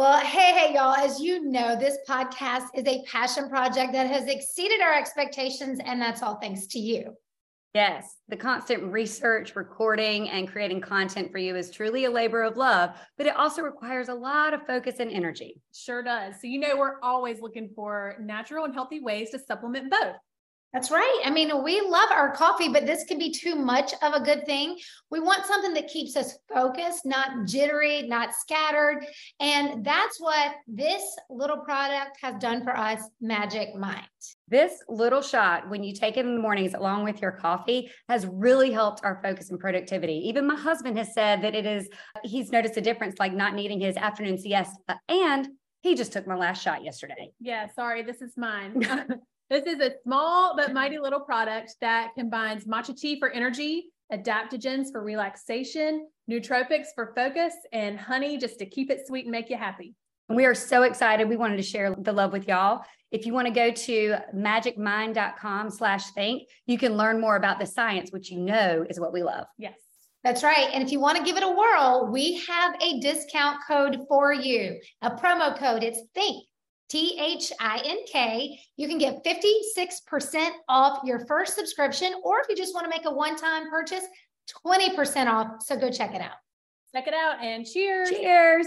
Well, hey, hey, y'all. As you know, this podcast is a passion project that has exceeded our expectations, and that's all thanks to you. Yes, the constant research, recording, and creating content for you is truly a labor of love, but it also requires a lot of focus and energy. Sure does. So, you know, we're always looking for natural and healthy ways to supplement both. That's right. I mean, we love our coffee, but this can be too much of a good thing. We want something that keeps us focused, not jittery, not scattered. And that's what this little product has done for us, Magic Mind. This little shot, when you take it in the mornings along with your coffee, has really helped our focus and productivity. Even my husband has said that it is, he's noticed a difference, like not needing his afternoon siesta. And he just took my last shot yesterday. Yeah, sorry, this is mine. This is a small but mighty little product that combines matcha tea for energy, adaptogens for relaxation, nootropics for focus, and honey just to keep it sweet and make you happy. We are so excited. We wanted to share the love with y'all. If you want to go to magicmind.com slash think, you can learn more about the science, which you know is what we love. Yes. That's right. And if you want to give it a whirl, we have a discount code for you, a promo code. It's THINK, T H I N K. You can get 56% off your first subscription, or if you just want to make a one time purchase, 20% off. So go check it out. Check it out and cheers. Cheers.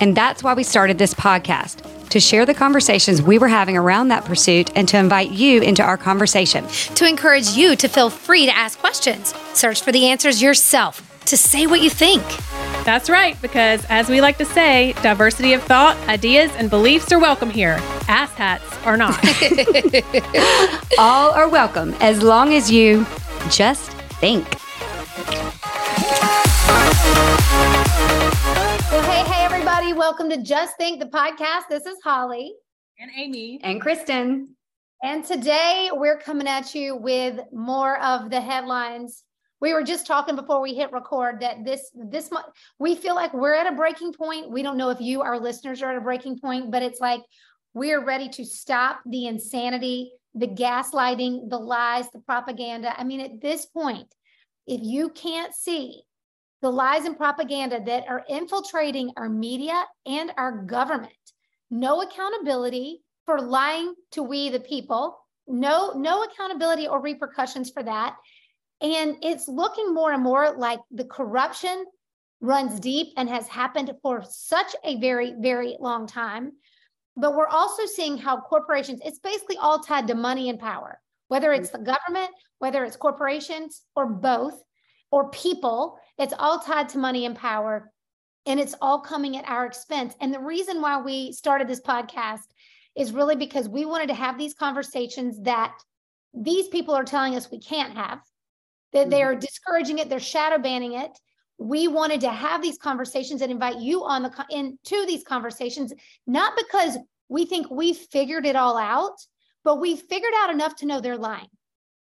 And that's why we started this podcast to share the conversations we were having around that pursuit and to invite you into our conversation. To encourage you to feel free to ask questions, search for the answers yourself, to say what you think. That's right, because as we like to say, diversity of thought, ideas, and beliefs are welcome here. Ass hats are not. All are welcome as long as you just think. Well, hey, hey, everybody. Welcome to Just Think, the podcast. This is Holly. And Amy. And Kristen. And today we're coming at you with more of the headlines. We were just talking before we hit record that this this month we feel like we're at a breaking point. We don't know if you, our listeners, are at a breaking point, but it's like we are ready to stop the insanity, the gaslighting, the lies, the propaganda. I mean, at this point, if you can't see the lies and propaganda that are infiltrating our media and our government. No accountability for lying to we the people. No, no accountability or repercussions for that. And it's looking more and more like the corruption runs deep and has happened for such a very, very long time. But we're also seeing how corporations, it's basically all tied to money and power, whether it's mm-hmm. the government, whether it's corporations, or both or people. It's all tied to money and power, and it's all coming at our expense. And the reason why we started this podcast is really because we wanted to have these conversations that these people are telling us we can't have, that they mm-hmm. are discouraging it, they're shadow banning it. We wanted to have these conversations and invite you on the into these conversations, not because we think we figured it all out, but we figured out enough to know they're lying.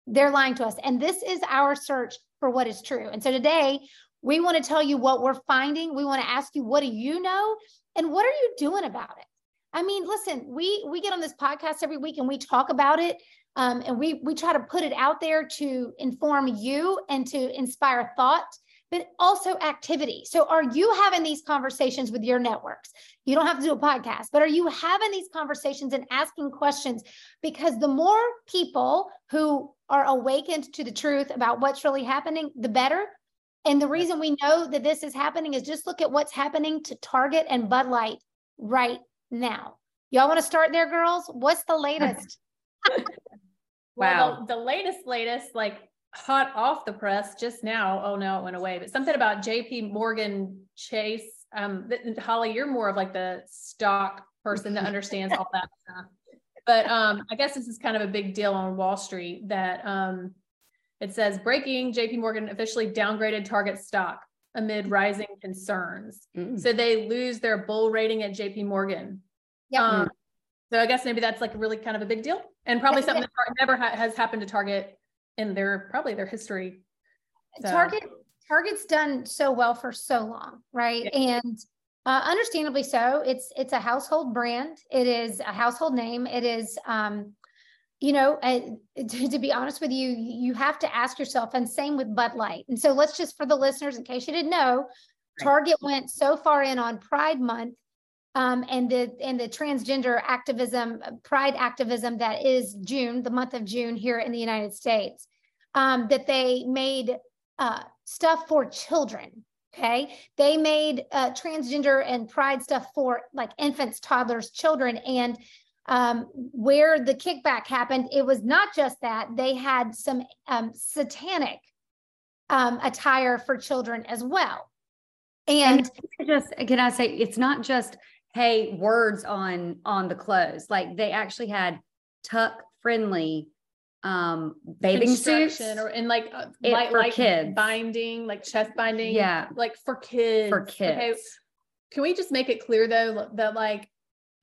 They're lying to us. And this is our search for what is true. And so today, we want to tell you what we're finding. We want to ask you, what do you know? And what are you doing about it? I mean, listen, we we get on this podcast every week and we talk about it. Um, and we we try to put it out there to inform you and to inspire thought but also activity. So, are you having these conversations with your networks? You don't have to do a podcast, but are you having these conversations and asking questions? Because the more people who are awakened to the truth about what's really happening, the better. And the reason we know that this is happening is just look at what's happening to Target and Bud Light right now. Y'all want to start there, girls? What's the latest? wow. Well, the, the latest, latest, like hot off the press just now. Oh no, it went away. But something about JP Morgan Chase. Um, Holly, you're more of like the stock person that understands all that stuff. But um, I guess this is kind of a big deal on Wall Street that um, it says breaking JP Morgan officially downgraded Target stock amid rising concerns. Mm. So they lose their bull rating at JP Morgan. Yeah. Um, so I guess maybe that's like really kind of a big deal and probably Yeah, something that never ha- has happened to Target in their probably their history. So- Target Target's done so well for so long, right? And uh, understandably so. It's it's a household brand. It is a household name. It is, um, you know, uh, to, to be honest with you, you have to ask yourself. And same with Bud Light. And so let's just for the listeners, in case you didn't know, Target went so far in on Pride Month. Um, and the and the transgender activism, uh, pride activism that is June, the month of June here in the United States, um, that they made uh, stuff for children. Okay. They made uh, transgender and pride stuff for like infants, toddlers, children. And um, where the kickback happened, it was not just that, they had some um, satanic um, attire for children as well. And just can I say it's not just hey words on on the clothes like they actually had tuck friendly um bathing suits or in like uh, light, for light kids. binding, like chest binding. yeah Like for kids. for Okay, kids Can we just make it clear though that like,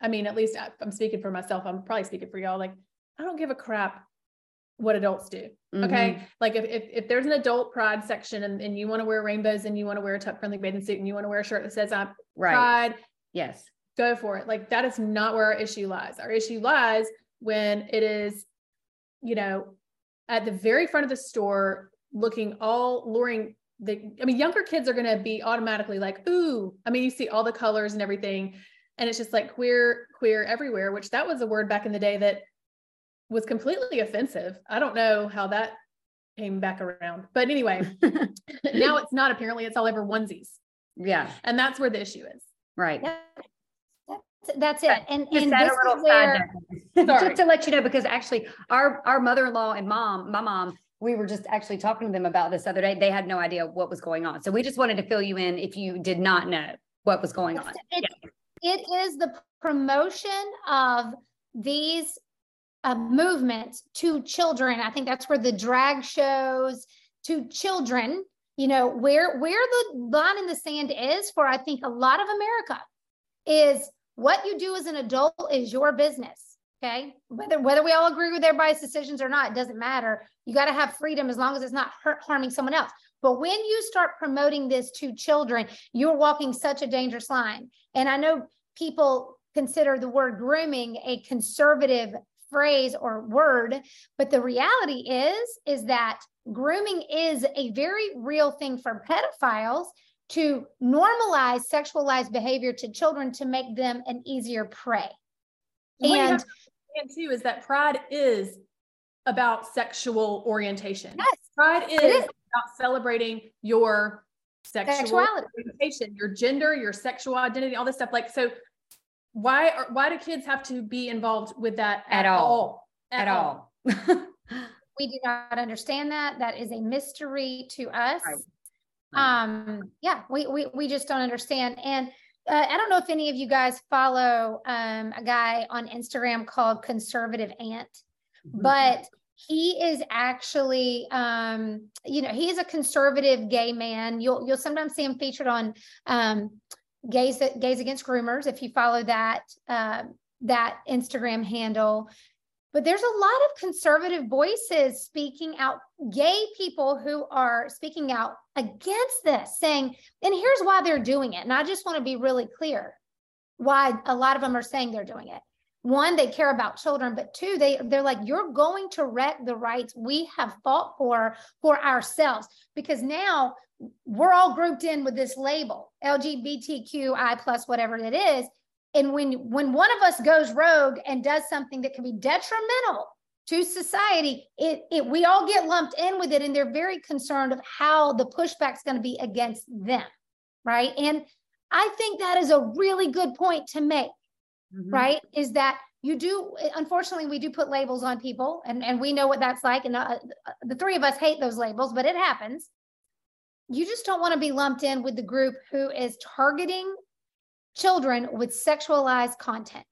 I mean, at least I- I'm speaking for myself. I'm probably speaking for y'all. Like, I don't give a crap what adults do. Mhm. Okay. Like if, if, if there's an adult pride section and, and you want to wear rainbows and you want to wear a tuck friendly bathing suit and you want to wear a shirt that says I'm right pride, yes go for it. Like that is not where our issue lies. Our issue lies when it is, you know, at the very front of the store looking all luring the I mean, younger kids are gonna be automatically like, ooh, I mean, you see all the colors and everything. And it's just like queer, queer everywhere, which that was a word back in the day that was completely offensive. I don't know how that came back around. But anyway, now it's not apparently it's all over onesies. yeah And that's where the issue is. right yeah, that's, it. And, just and this is where. Just to let you know because actually our our mother-in-law and mom my mom we were just actually talking to them about this other day they had no idea what was going on so we just wanted to fill you in if you did not know what was going on It, it is the promotion of these uh, movements to children. I think that's where the drag shows to children. You know where where the line in the sand is for I think a lot of America is what you do as an adult is your business. Okay, whether whether we all agree with their everybody's decisions or not, it doesn't matter. You got to have freedom as long as it's not hurt, harming someone else. But when you start promoting this to children, you're walking such a dangerous line. And I know people consider the word grooming a conservative phrase or word, but the reality is is that grooming is a very real thing for pedophiles to normalize sexualized behavior to children to make them an easier prey. And, And to too is that pride is about sexual orientation. yes, Pride is, is. about celebrating your sexual sexuality. orientation, your gender, your sexual identity, all this stuff. Like, so why are why do kids have to be involved with that At all. at all We do not understand that. That is a mystery to us. Right. Um, yeah, we, we, we just don't understand. And uh, I don't know if any of you guys follow um, a guy on Instagram called Conservative Ant, but he is actually, um, you know, he is a conservative gay man. You'll you'll sometimes see him featured on um, gays that gays against groomers if you follow that uh, that Instagram handle. But there's a lot of conservative voices speaking out, gay people who are speaking out against this, saying, and here's why they're doing it. And I just want to be really clear why a lot of them are saying they're doing it. One, they care about children, but two, they they're like, you're going to wreck the rights we have fought for for ourselves because now we're all grouped in with this label, LGBTQI plus whatever it is. And when when one of us goes rogue and does something that can be detrimental to society, it, it we all get lumped in with it, and they're very concerned of how the pushback's going to be against them, right? And I think that is a really good point to make, Mhm. right? Is that you do unfortunately we do put labels on people, and and we know what that's like, and uh, the three of us hate those labels, but it happens. You just don't want to be lumped in with the group who is targeting children with sexualized content.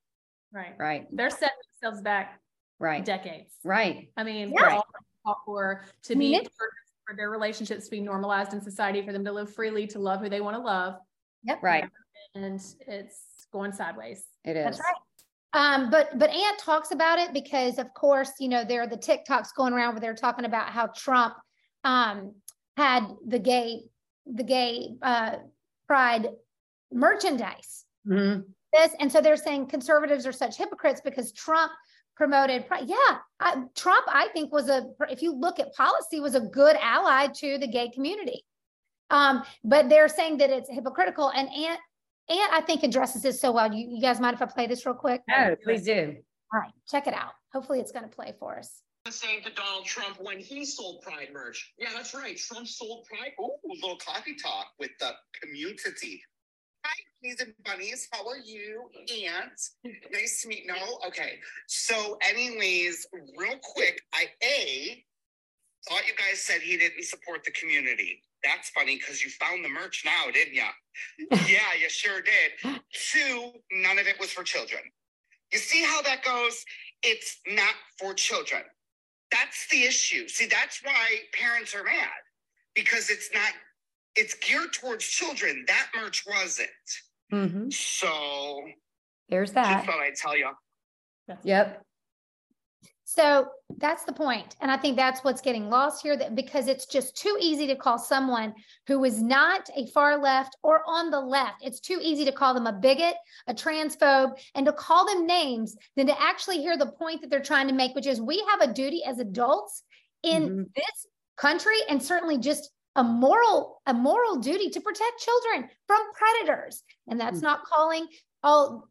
Right. right They're setting themselves back right decades. right I mean, Yeah. we're all fought for to be Mid- for, for their relationships to be normalized in society, for them to live freely, to love who they want to love. Yep. right And it's going sideways. it is That's right. Um, but but Ant talks about it because, of course, you know there are the TikToks going around where they're talking about how Trump um, had the gay the gay uh, pride merchandise. Mm-hmm. This and so they're saying conservatives are such hypocrites because Trump promoted. Yeah, I, Trump, I think was a if you look at policy was a good ally to the gay community. Um, but they're saying that it's hypocritical and Ant and I think addresses this so well. You, you guys mind if I play this real quick? No, please do. All right, check it out. Hopefully it's going to play for us. Saying to Donald Trump when he sold Pride merch. Yeah, that's right. Trump sold Pride. Oh, little coffee talk with the community. And bunnies. How are you? Ant? nice to meet. You. No, okay. So, anyways, real quick, I a thought you guys said he didn't support the community. That's funny because you found the merch now, didn't you? yeah, you sure did. Two, none of it was for children. You see how that goes? It's not for children. That's the issue. See, that's why parents are mad because it's not, it's geared towards children. That merch wasn't. Mm-hmm. So there's that. Just thought I'd tell you. Yep. So that's the point. And I think that's what's getting lost here that because it's just too easy to call someone who is not a far left or on the left. It's too easy to call them a bigot, a transphobe, and to call them names than to actually hear the point that they're trying to make, which is we have a duty as adults in mm-hmm. this country and certainly just a moral a moral duty to protect children from predators and that's mm-hmm. not calling all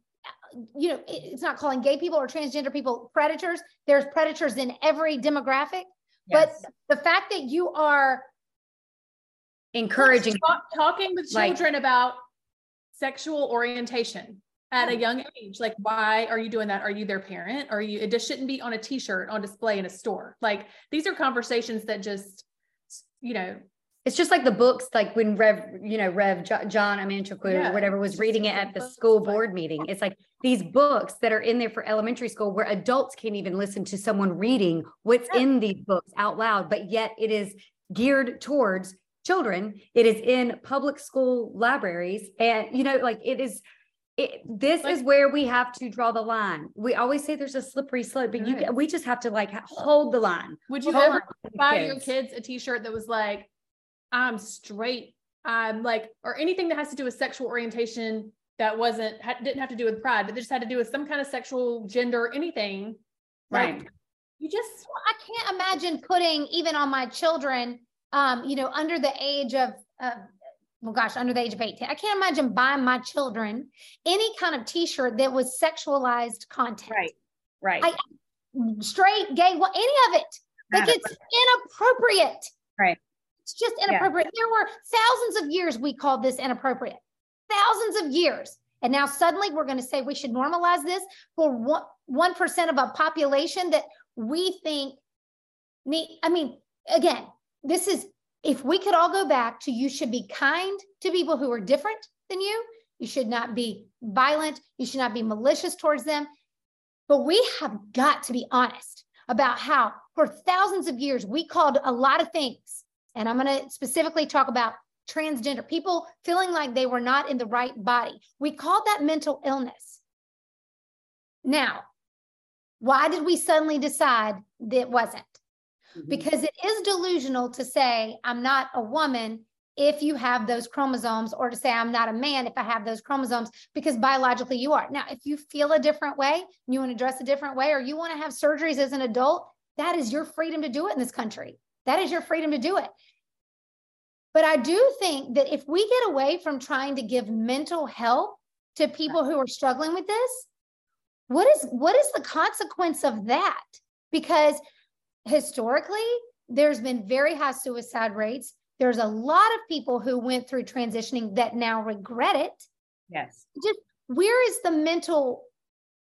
you know, it's not calling gay people or transgender people predators. There's predators in every demographic. Yes. But the fact that you are encouraging talk, talking with children like, about sexual orientation at a young age like why are you doing that are you their parent are you it just shouldn't be on a t-shirt on display in a store like these are conversations that just you know it's just like the books, like when Rev, you know, Rev John Amanchukwu yeah. or whatever was reading it at the school board meeting. It's like these books that are in there for elementary school where adults can't even listen to someone reading what's yeah. in these books out loud, but yet it is geared towards children. It is in public school libraries. And, you know, like it is, it, this like, is where we have to draw the line. We always say there's a slippery slope, but you we just have to like hold the line. Would you hold ever buy your kids a t-shirt that was like, I'm straight. I'm like, or anything that has to do with sexual orientation that wasn't didn't have to do with pride, but just had to do with some kind of sexual gender, anything. Right. Like, you just well, I can't imagine putting even on my children, um, you know, under the age of uh, well, gosh, under the age of 18. I can't imagine buying my children any kind of t-shirt that was sexualized content. Right. Right. I, straight, gay, well, any of it. Like it's inappropriate. Right. It's just inappropriate. Yeah. There were thousands of years we called this inappropriate. Thousands of years. And now suddenly we're going to say we should normalize this for one, 1% of a population that we think need. I mean, again, this is if we could all go back to you should be kind to people who are different than you. You should not be violent. You should not be malicious towards them. But we have got to be honest about how, for thousands of years, we called a lot of things and I'm going to specifically talk about transgender people feeling like they were not in the right body. We called that mental illness. Now, why did we suddenly decide that it wasn't? Mm-hmm. Because it is delusional to say, I'm not a woman if you have those chromosomes, or to say, I'm not a man if I have those chromosomes, because biologically you are. Now, if you feel a different way, you want to dress a different way, or you want to have surgeries as an adult, that is your freedom to do it in this country. That is your freedom to do it. But I do think that if we get away from trying to give mental help to people who are struggling with this, what is what is the consequence of that? Because historically, there's been very high suicide rates. There's a lot of people who went through transitioning that now regret it. Yes. Just where is the mental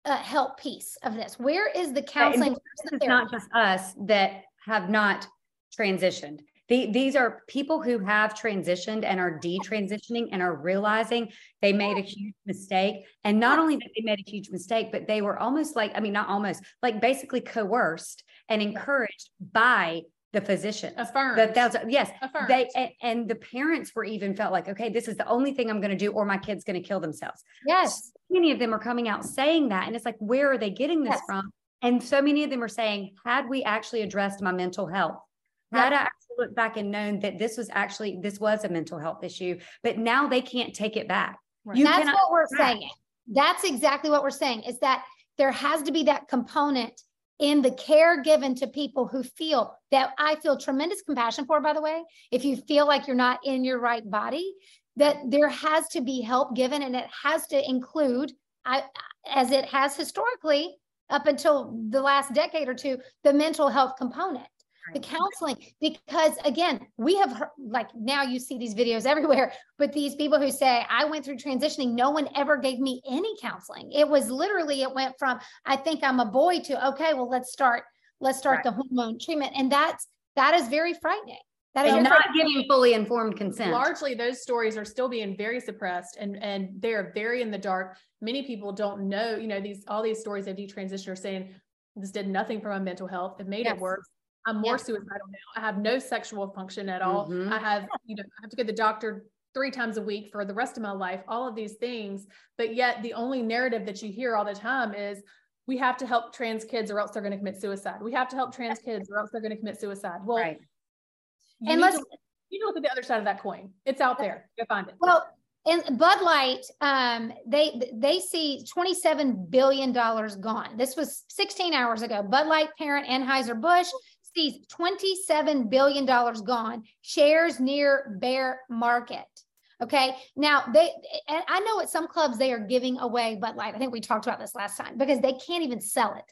uh, help piece of this? Where is the counseling? It's not just us that have not transitioned. The, these are people who have transitioned and are detransitioning and are realizing they made a huge mistake. And not only that they made a huge mistake, but they were almost like, I mean, not almost, like basically coerced and encouraged by the physician. Affirmed. That that's yes. Affirmed. They and, and, the parents were even felt like, okay, this is the only thing I'm going to do, or my kid's going to kill themselves. Yes. many of them are coming out saying that. And it's like, where are they getting this yes. from? And so many of them are saying, had we actually addressed my mental health, had I actually looked back and known that this was actually, this was a mental health issue, but now they can't take it back. Right. You That's what we're saying. That's exactly what we're saying is that there has to be that component in the care given to people who feel that I feel tremendous compassion for, by the way. If you feel like you're not in your right body, that there has to be help given and it has to include, I, as it has historically up until the last decade or two, the mental health component the counseling because again we have heard, like now you see these videos everywhere but these people who say i went through transitioning no one ever gave me any counseling it was literally it went from i think i'm a boy to okay well let's start let's start right. the hormone treatment and that's that is very frightening that is not giving fully informed consent. Largely, those stories are still being very suppressed and and they're very in the dark. Many people don't know, you know, these all these stories of detransition are saying this did nothing for my mental health. It made yes. it worse. I'm more yeah. suicidal now. I have no sexual function at all. Mm-hmm. I have, you know, I have to go to the doctor three times a week for the rest of my life, all of these things. But yet the only narrative that you hear all the time is we have to help trans kids or else they're going to commit suicide. We have to help trans kids or else they're going to commit suicide. Well, right. and let's you know, look at the other side of that coin. It's out there. Go find it. Well, and Bud Light, um, they they see twenty seven billion dollars gone. This was sixteen hours ago. Bud Light parent Anheuser Busch sees $27 billion gone, shares near bear market. Okay. Now they, and I know at some clubs they are giving away Bud Light. I think we talked about this last time because they can't even sell it.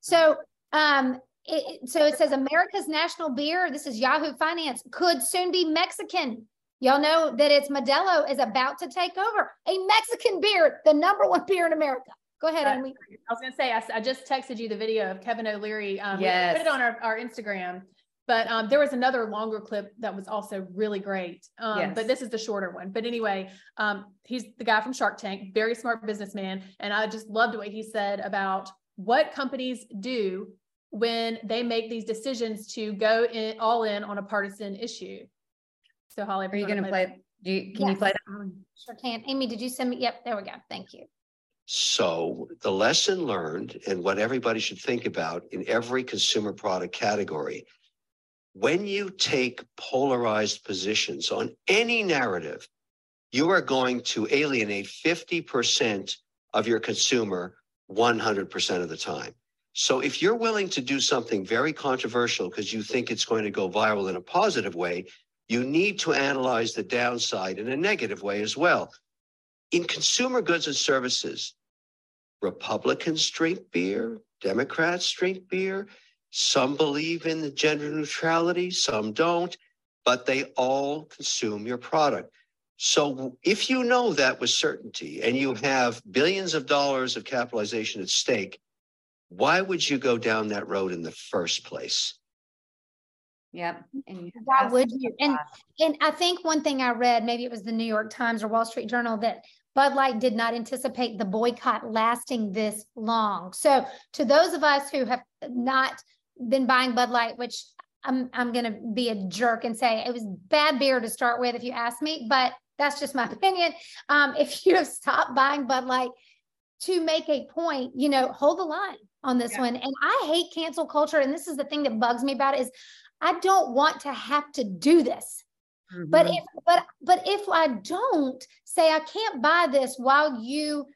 So, um, it, so it says America's national beer. This is Yahoo Finance could soon be Mexican. Y'all know that it's Modelo is about to take over a Mexican beer, the number one beer in America. Go ahead, uh, Amy. I was going to say, I, I, just texted you the video of Kevin O'Leary. Um, yes. put it on our, our Instagram. But um, there was another longer clip that was also really great. Um, yes. But this is the shorter one. But anyway, um, he's the guy from Shark Tank, very smart businessman. And I just loved what he said about what companies do when they make these decisions to go in all in on a partisan issue. So Holly, are you going to play? play do you, can yes. you play that? Sure can. Amy, did you send me? Yep, there we go. Thank you. So the lesson learned and what everybody should think about in every consumer product category, when you take polarized positions on any narrative, you are going to alienate 50% of your consumer 100% of the time. So if you're willing to do something very controversial because you think it's going to go viral in a positive way, you need to analyze the downside in a negative way as well. In consumer goods and services, Republicans drink beer, Democrats drink beer. Some believe in the gender neutrality, some don't, but they all consume your product. So if you know that with certainty and you have billions of dollars of capitalization at stake, why would you go down that road in the first place? Yep. And why would you? And and I think one thing I read, maybe it was the New York Times or Wall Street Journal, that Bud Light did not anticipate the boycott lasting this long. So, to those of us who have not been buying Bud Light, which I'm I'm going to be a jerk and say it was bad beer to start with, if you ask me, but that's just my opinion. Um, if you have stopped buying Bud Light to make a point, you know, hold the line on this yeah. one. And I hate cancel culture, and this is the thing that bugs me about it is I don't want to have to do this. Mm-hmm. But if but but if I don't say I can't buy this while you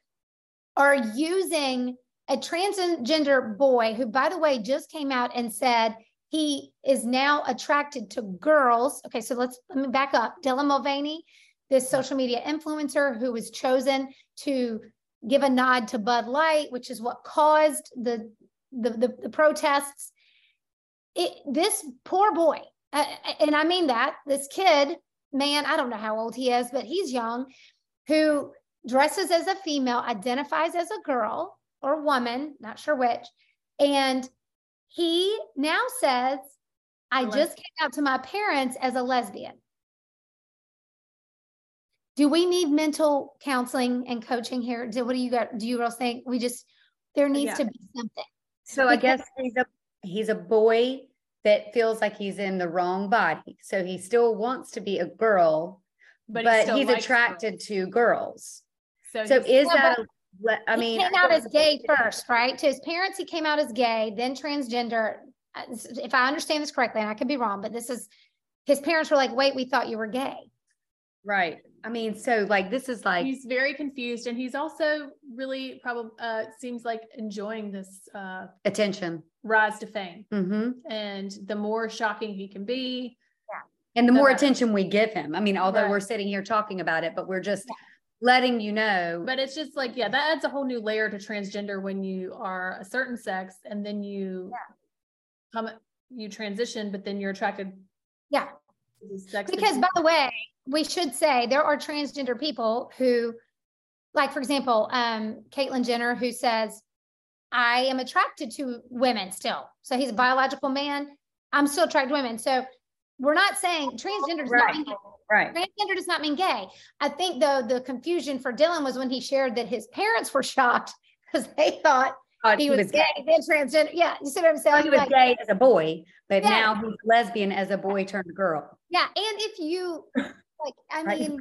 are using a transgender boy who by the way just came out and said he is now attracted to girls. Okay, so let's let me back up. Dylan Mulvaney, this social media influencer who was chosen to give a nod to Bud Light, which is what caused the the, the, the protests. It, this poor boy uh, and I mean that this kid, man, I don't know how old he is, but he's young, who dresses as a female, identifies as a girl or woman, not sure which. And he now says, I just came out to my parents as a lesbian. Do we need mental counseling and coaching here? Do what do you got? Do you all think we just there needs yeah. to be something? So I guess he's a he's a boy that feels like he's in the wrong body. So he still wants to be a girl, but, but he's attracted girls. to girls. So, so is that a, I He mean. came out as gay first, right? To his parents, he came out as gay, then transgender. Uh, If I understand this correctly, and I could be wrong, but this is, his parents were like, wait, we thought you were gay. Right. I mean, so like, this is like, He's very confused and he's also really probably, uh, seems like enjoying this, uh, attention. rise to fame. hmm And the more shocking he can be, And the more Okay. attention we give him, I mean, although Right. we're sitting here talking about it, but we're just letting you know. But it's just like, yeah, that adds a whole new layer to transgender when you are a certain sex and then you come, you transition, but then you're attracted Yeah. to sex. Because by the way, we should say there are transgender people who, like, for example, um, Caitlyn Jenner, who says, I am attracted to women still. So he's a biological man. I'm still attracted to women. So we're not saying transgender does not Right. mean Right. transgender does not mean gay. I think though the confusion for Dylan was when he shared that his parents were shocked because they thought he was gay, then transgender. Yeah, you see what I'm saying? He was Like, gay as a boy, but Yeah. now he's lesbian as a boy turned girl. yeah, and if you like, I Right. mean,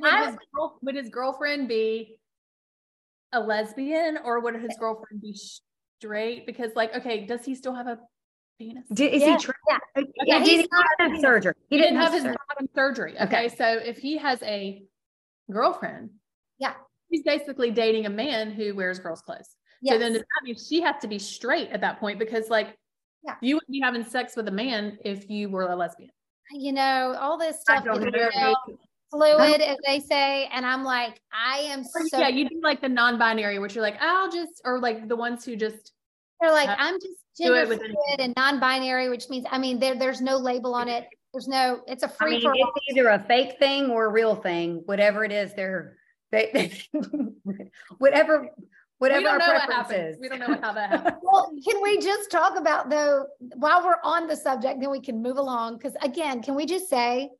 would I- his, girl- would his girlfriend be a lesbian or would his girlfriend be straight? Because like, okay, does he still have a penis? Did, is Yeah, he? Tra- yeah. yeah. Yeah, did he's he not have surgery? He didn't have his surgery. bottom surgery. Okay. Okay, so if he has a girlfriend. Yeah. He's basically dating a man who wears girls' clothes. So then yes. that means she has to be straight at that point because like Yeah. you wouldn't be having sex with a man if you were a lesbian. You know, all this I stuff know. fluid, as they say. And I'm like, I am so yeah, you do like the non-binary, which you're like, I'll just, or like the ones who just they're like, uh, I'm just gender fluid and non-binary, which means I mean there there's no label on it. There's no, it's a free mean, for all. it's either a fake thing or a real thing, whatever it is, they're, they, whatever, we whatever our know preference happens. is. We don't know how that happens. Well, can we just talk about though, while we're on the subject, then we can move along? Because again, can we just say,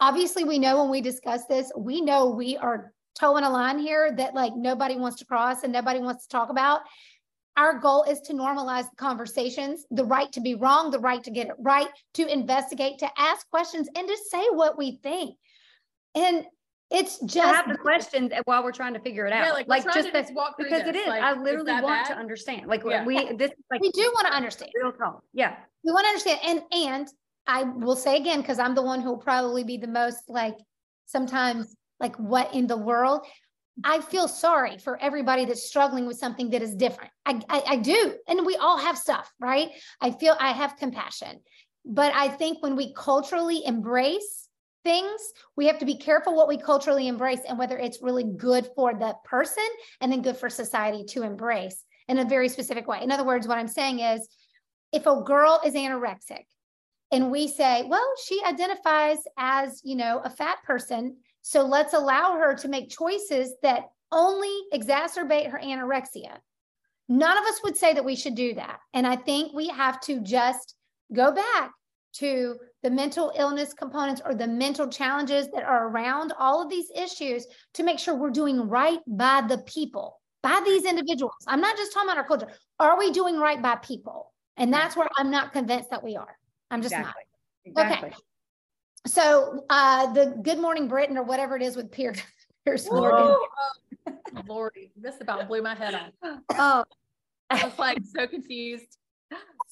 obviously, we know when we discuss this, we know we are towing a line here that like nobody wants to cross and nobody wants to talk about. Our goal is to normalize the conversations, the right to be wrong, the right to get it right, to investigate, to ask questions, and to say what we think. And it's just have the questions while we're trying to figure it out. Yeah, like, we're just that- walk through because it this, is, like, I literally want to understand, like, Yeah. we, this is like. we do want to understand. Real talk, yeah. we want to understand and and i will say again because i'm the one who will probably be the most like sometimes like what in the world i feel sorry for everybody that's struggling with something that is different I, I i do and we all have stuff right i feel i have compassion but i think when we culturally embrace things we have to be careful what we culturally embrace and whether it's really good for the person and then good for society to embrace in a very specific way in other words what i'm saying is if a girl is anorexic and we say, well, she identifies as, you know, a fat person, so let's allow her to make choices that only exacerbate her anorexia. None of us would say that we should do that. And I think we have to just go back to the mental illness components or the mental challenges that are around all of these issues to make sure we're doing right by the people, by these individuals. I'm not just talking about our culture. Are we doing right by people? And that's where I'm not convinced that we are. I'm just Exactly. Okay. Exactly. not. So uh the Good Morning Britain or whatever it is with Piers Piers Morgan. Oh, Lordy, this about blew my head off. Oh, I was like so confused.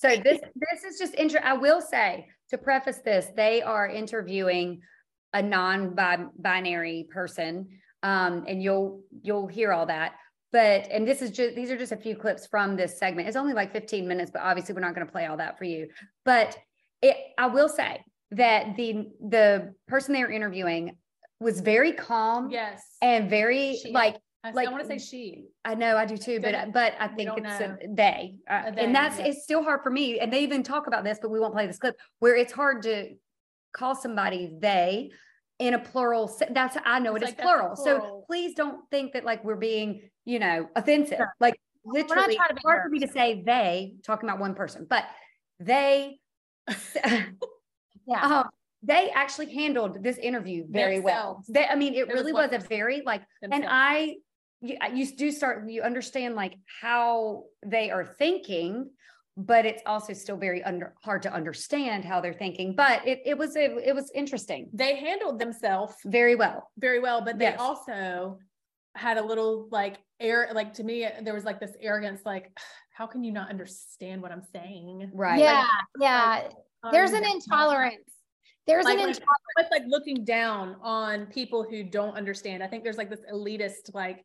So this this is just inter I will say to preface this, they are interviewing a non-binary person. Um, and you'll you'll hear all that. But and this is just these are just a few clips from this segment. It's only like 15 minutes, but obviously we're not going to play all that for you. But it I will say that the the person they were interviewing was very calm Yes. and very She- like I, like- I want to say she. I know I do too, but but I think it's a they, uh, A they, and that's yeah. it's still hard for me. And they even talk about this, but we won't play this clip where it's hard to call somebody they in a plural. se- That's I know It's it like is that's plural. So please don't think that like we're being you know offensive. Like literally, it's hard for me to say they talking about one person, but they. Yeah. um, they actually handled this interview very well. Themselves. They, I mean, it It really was a very like and. I, you, you do start, you understand like how they are thinking, but it's also still very under, hard to understand how they're thinking. But it, it was, a, it was interesting, they handled themselves very well. very well, but they Yes. also had a little like air like to me there was like this arrogance like how can you not understand what i'm saying Right. Yeah, Like, yeah. like, There's an um, intolerance. There's like, an intolerance. it's like looking down on people who don't understand. I think there's like this elitist, like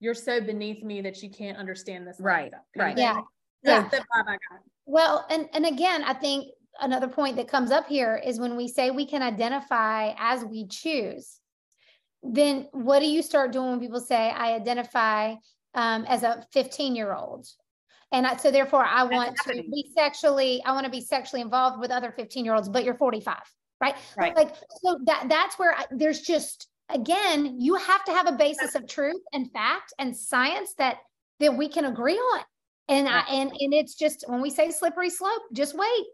you're so beneath me that you can't understand this. Right, stuff kind of right. Yeah, thing. yeah. The vibe I got. Well, and and again, I think another point that comes up here is when we say we can identify as we choose, then what do you start doing when people say I identify um, as a 15 year old? And I, so therefore I want to be sexually, I want to be sexually involved with other 15 year olds, but you're 45, right? Right. Like, so that that's where I, there's just, again, you have to have a basis of truth and fact and science that that we can agree on. And I, and, and it's just, when we say slippery slope, just wait.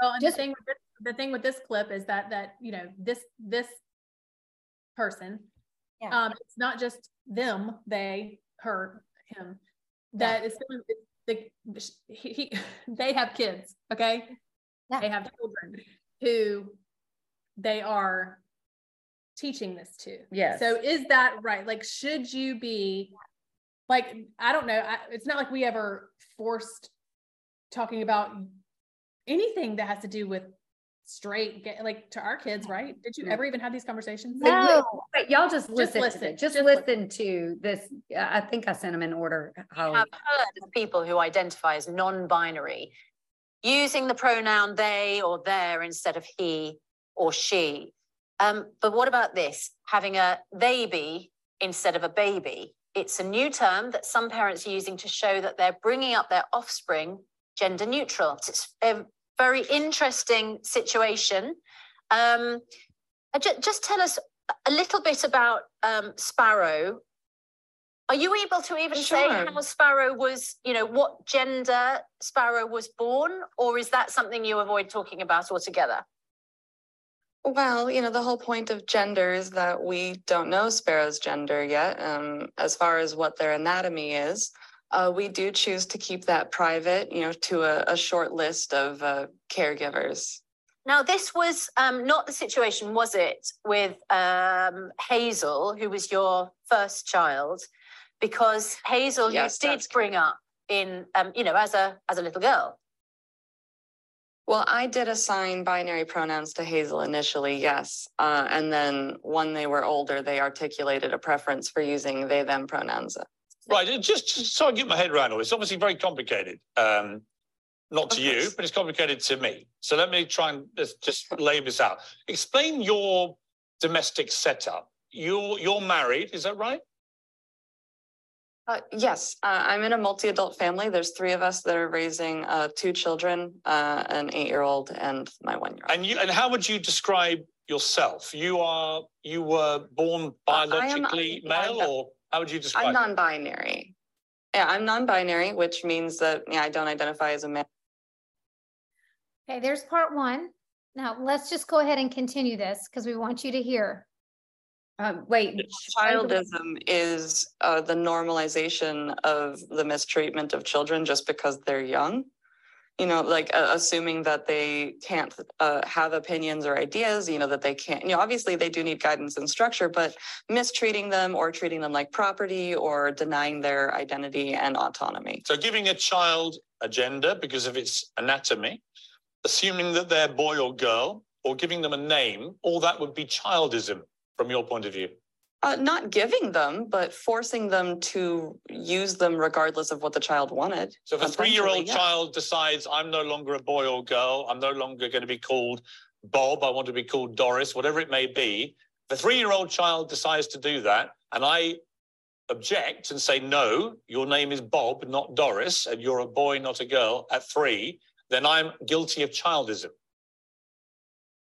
Well, and Just- the thing, with this, the thing with this clip is that, that, you know, this, this person, Yeah. um, it's not just them, they, her, him, that it's, it's the, he, he, they have kids, okay? Yeah. They have children who they are teaching this to. Yes. So is that right? Like, should you be, like, I don't know, I, it's not like we ever forced talking about anything that has to do with straight, gay, like to our kids, right? Did you mm-hmm. ever even have these conversations? No, Wait, y'all just listen, listen, to just just listen to this. I think I sent them in order. Holly. have heard of people who identify as non-binary using the pronoun they or their instead of he or she. Um, but what about this? Having a theyby instead of a baby. It's a new term that some parents are using to show that they're bringing up their offspring gender neutral. It's a very interesting situation. Um, uh, just tell us a little bit about um, Sparrow. Are you able to even say how Sparrow was, you know, what gender Sparrow was born, or is that something you avoid talking about altogether? Well, you know, the whole point of gender is that we don't know Sparrow's gender yet. Um, as far as what their anatomy is, uh, we do choose to keep that private, you know, to a, a short list of uh, caregivers. Now, this was um, not the situation, was it, with um, Hazel, who was your first child? Because Hazel, Yes, you did bring up in, um, you know, as a as a little girl. Well, I did assign binary pronouns to Hazel initially, yes. Uh, and then when they were older, they articulated a preference for using they them pronouns. Right, just, just so I get my head around all this, obviously very complicated. Um, not to you, but it's complicated to me. So let me try and just, just lay this out. Explain your domestic setup. You're you're married, is that right? Uh, yes, uh, I'm in a multi-adult family. There's three of us that are raising uh, two children, uh, an eight-year-old and my one-year-old. And you and how would you describe yourself? You are you were born I am- biologically I male, am- or how would you describe? I'm non-binary. Yeah, I'm non-binary, which means that yeah, I don't identify as a man. okay, there's part one. Now let's just go ahead and continue this because we want you to hear. Um, wait. Childism is uh, the normalization of the mistreatment of children just because they're young. You know, like uh, assuming that they can't uh, have opinions or ideas, you know, that they can't, you know, obviously they do need guidance and structure, but mistreating them or treating them like property or denying their identity and autonomy. So giving a child a gender because of its anatomy, assuming that they're boy or girl, or giving them a name, all that would be childism from your point of view. Uh, not giving them, but forcing them to use them regardless of what the child wanted. So if a three-year-old yeah. child decides I'm no longer a boy or girl, I'm no longer going to be called Bob, I want to be called Doris, whatever it may be, the three-year-old child decides to do that, and I object and say, no, your name is Bob, not Doris, and you're a boy, not a girl, at three, then I'm guilty of childism.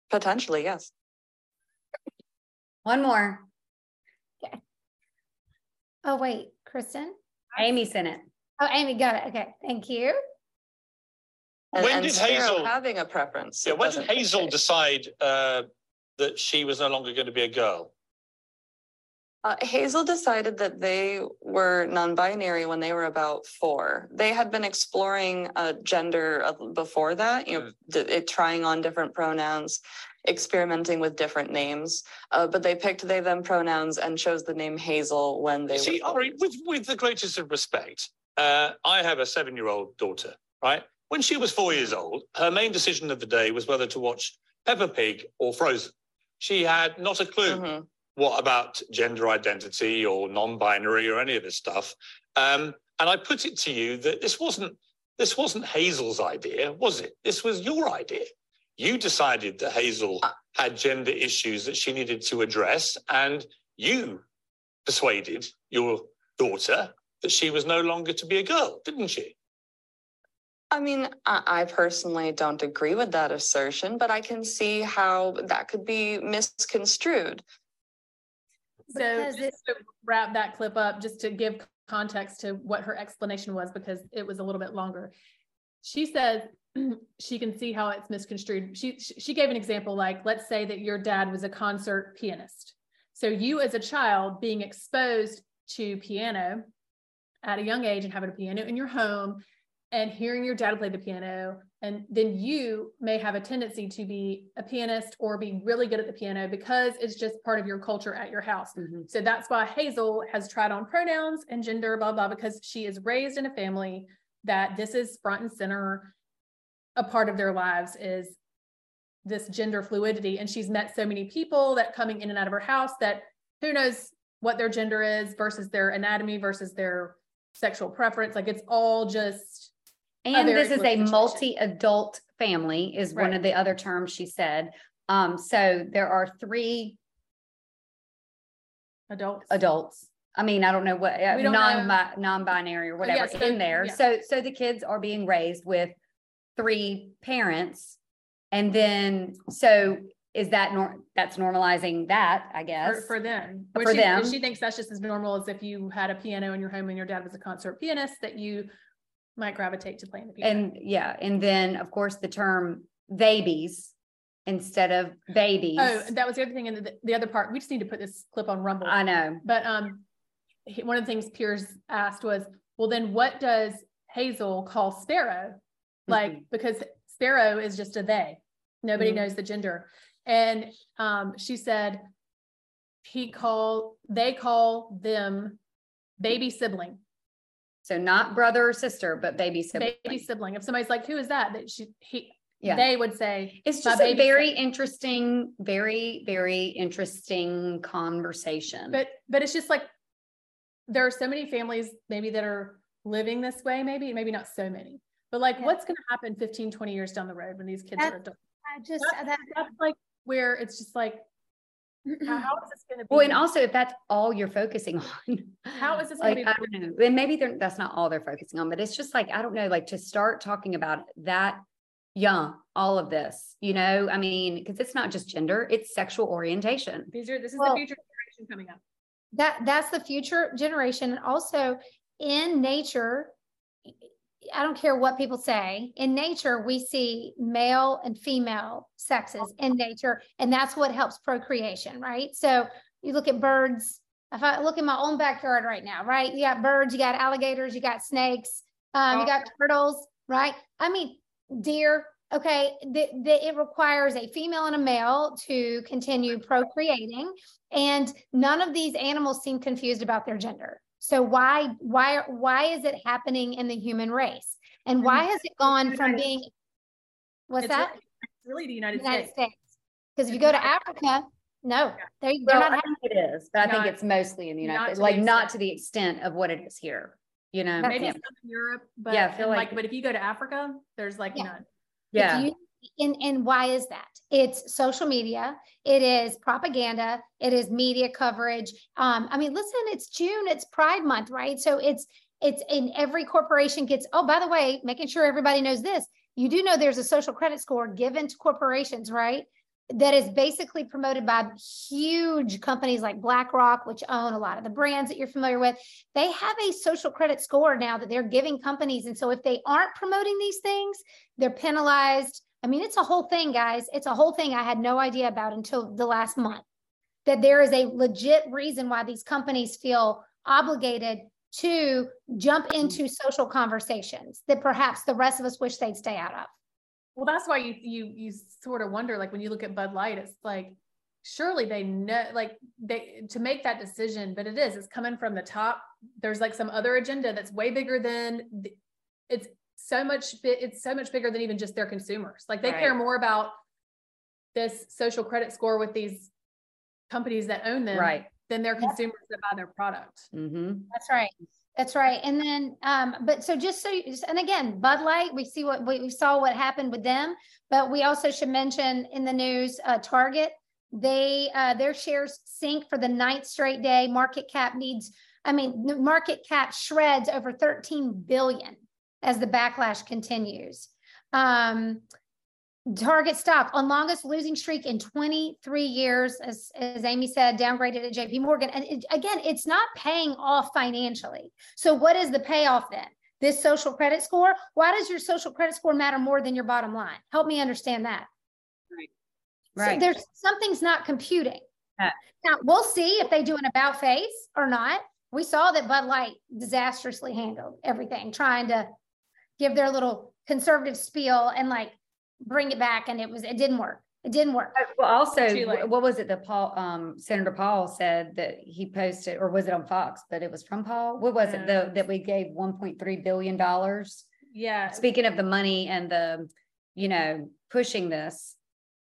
Potentially, yes. One more. Okay. Oh, wait, Kristen? Amy sent it. Oh, Amy, got it. Okay, thank you. And, When and did Hazel- having a preference? Yeah, it when did Hazel dictate. decide uh, that she was no longer going to be a girl? Uh, Hazel decided that they were non-binary when they were about four. They had been exploring uh, gender uh, before that, you know, Mm. d- it, trying on different pronouns. Experimenting with different names. Uh, but they picked they them pronouns and chose the name Hazel when they See. Ari, with, with the greatest of respect, uh, I have a seven year old daughter, right? When she was four years old, her main decision of the day was whether to watch Peppa Pig or Frozen. She had not a clue Mhm. what about gender identity or non-binary or any of this stuff. Um, and I put it to you that this wasn't this wasn't Hazel's idea, was it? This was your idea. You decided that Hazel uh, had gender issues that she needed to address, and you persuaded your daughter that she was no longer to be a girl, didn't you? I mean, I, I personally don't agree with that assertion, but I can see how that could be misconstrued. So just to wrap that clip up, just to give context to what her explanation was, because it was a little bit longer. She says she can see how it's misconstrued. She she gave an example like, let's say that your dad was a concert pianist. So you as a child being exposed to piano at a young age and having a piano in your home and hearing your dad play the piano and then you may have a tendency to be a pianist or be really good at the piano because it's just part of your culture at your house Mhm. so that's why hazel has tried on pronouns and gender blah blah because she is raised in a family that this is front and center a part of their lives is this gender fluidity and she's met so many people that coming in and out of her house that who knows what their gender is versus their anatomy versus their sexual preference like it's all just And this is a multi-adult family is one of the other terms she said. Um, so there are three adults adults. I mean, I don't know what, uh, don't non, know. non-binary or whatever so- in there. yeah. So, so the kids are being raised with three parents. And then, so is that nor, that's normalizing that, I guess. for them. For she, them. she thinks that's just as normal as if you had a piano in your home and your dad was a concert pianist that you might gravitate to playing the piano. And yeah, and then of course the term theybies instead of babies. oh, that was the other thing. And the, the other part, we just need to put this clip on Rumble. I know. But um, one of the things Piers asked was, well, then what does Hazel call Sparrow? Like, because Sparrow is just a they. Nobody Mhm. knows the gender. And um, she said he call they call them baby sibling, So not brother or sister, but baby sibling. baby sibling. If somebody's like, who is that? That she he Yeah. they would say It's just a very sibling. interesting, very, very interesting conversation. But but it's just like there are so many families maybe that are living this way, maybe, maybe not so many. But like Yeah. what's gonna happen 15, 20 years down the road when these kids That- are adults? I just, That's, that, that's like where it's just like, how, how is this gonna be? well, and also if that's all you're focusing on. How is this gonna Like, be- I don't know, and maybe they're, that's not all they're focusing on, but it's just like, I don't know, like to start talking about that young, all of this, you know, I mean, because it's not just gender, it's sexual orientation. These are, this is Well- the future generation coming up. that that's the future generation and also in nature i don't care what people say. In nature we see male and female sexes in nature and that's what helps procreation right? So you look at birds. If i look in my own backyard right now right? You got birds you got alligators you got snakes um, you got turtles right? I mean deer okay? The, the, it requires a female and a male to continue procreating and none of these animals seem confused about their gender so why why why is it happening in the human race and why has it gone from being what's It's that really- it's Really the United united States. states because if you go to africa no they, they're Well, not I think it is, but I think it's mostly in the United, States, like not to the extent of what it is here, you know? Maybe Yeah. some in Europe, but Yeah, I feel like- like, but if you go to Africa, there's like Yeah. none. If Yeah. And, and why is that? It's social media, it is propaganda, it is media coverage. Um, I mean, listen, it's June, it's Pride Month, right? So it's it's in every corporation gets, oh, by the way, making sure everybody knows this. You do know there's a social credit score given to corporations, right? That is basically promoted by huge companies like BlackRock, which own a lot of the brands that you're familiar with. They have a social credit score now that they're giving companies. And so if they aren't promoting these things, they're penalized. I mean, it's a whole thing, guys. It's a whole thing I had no idea about until the last month. That there is a legit reason why these companies feel obligated to jump mm-hmm. into social conversations that perhaps the rest of us wish they'd stay out of. Well, that's why you you you sort of wonder, like when you look at Bud Light, it's like surely they know like they to make that decision, but it is, it's coming from the top. There's like some other agenda that's way bigger than the, it's so much it's so much bigger than even just their consumers. Like they Right. care more about this social credit score with these companies that own them Right. than their consumers that buy their product. Mm-hmm. That's right. That's right. And then, um, but so just so, you- and again, Bud Light, we see what, we we saw what happened with them, but we also should mention in the news, uh, Target, they, uh, their shares sink for the ninth straight day. Market cap needs, I mean, market cap shreds over 13 billion as the backlash continues. Um, Target stock on longest losing streak in 23 years, as, as Amy said, downgraded at JP Morgan. And it- again, it's not paying off financially. So what is the payoff then? This social credit score? Why does your social credit score matter more than your bottom line? Help me understand that. So Right. there's something's not computing. Yeah. Now we'll see if they do an about face or not. We saw that Bud Light disastrously handled everything, trying to give their little conservative spiel and like bring it back, and it was it didn't work. It didn't work. Well, also, Too what was it that Paul, um, Senator Paul said that he posted, or was it on Fox? But it was from Paul? What was it, the, Um, that we gave one point three billion dollars? Yeah. Speaking of the money and the, you know, pushing this,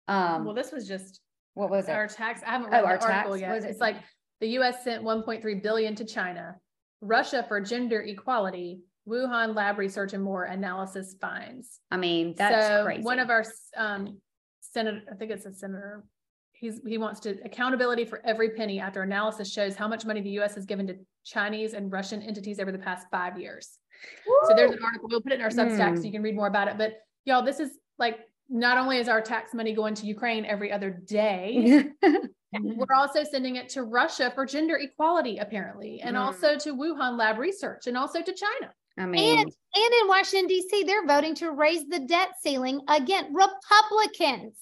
um, Well, this was just what was our it? Our tax. I haven't Oh, read our article tax, yet. was it? It's like the US sent 1.3 billion to China, Russia for gender equality, Wuhan lab research and more analysis finds. I mean, that's so crazy. one of our um senator, I think it's a senator. He's he wants to accountability for every penny after analysis shows how much money the US has given to Chinese and Russian entities over the past five years. So there's an article, we'll put it in our Substack so Hmm. you can read more about it. But y'all, this is like, not only is our tax money going to Ukraine every other day, we're also sending it to Russia for gender equality, apparently, and Mm. also to Wuhan lab research and also to China. I mean, And and in Washington D.C., they're voting to raise the debt ceiling again. Republicans,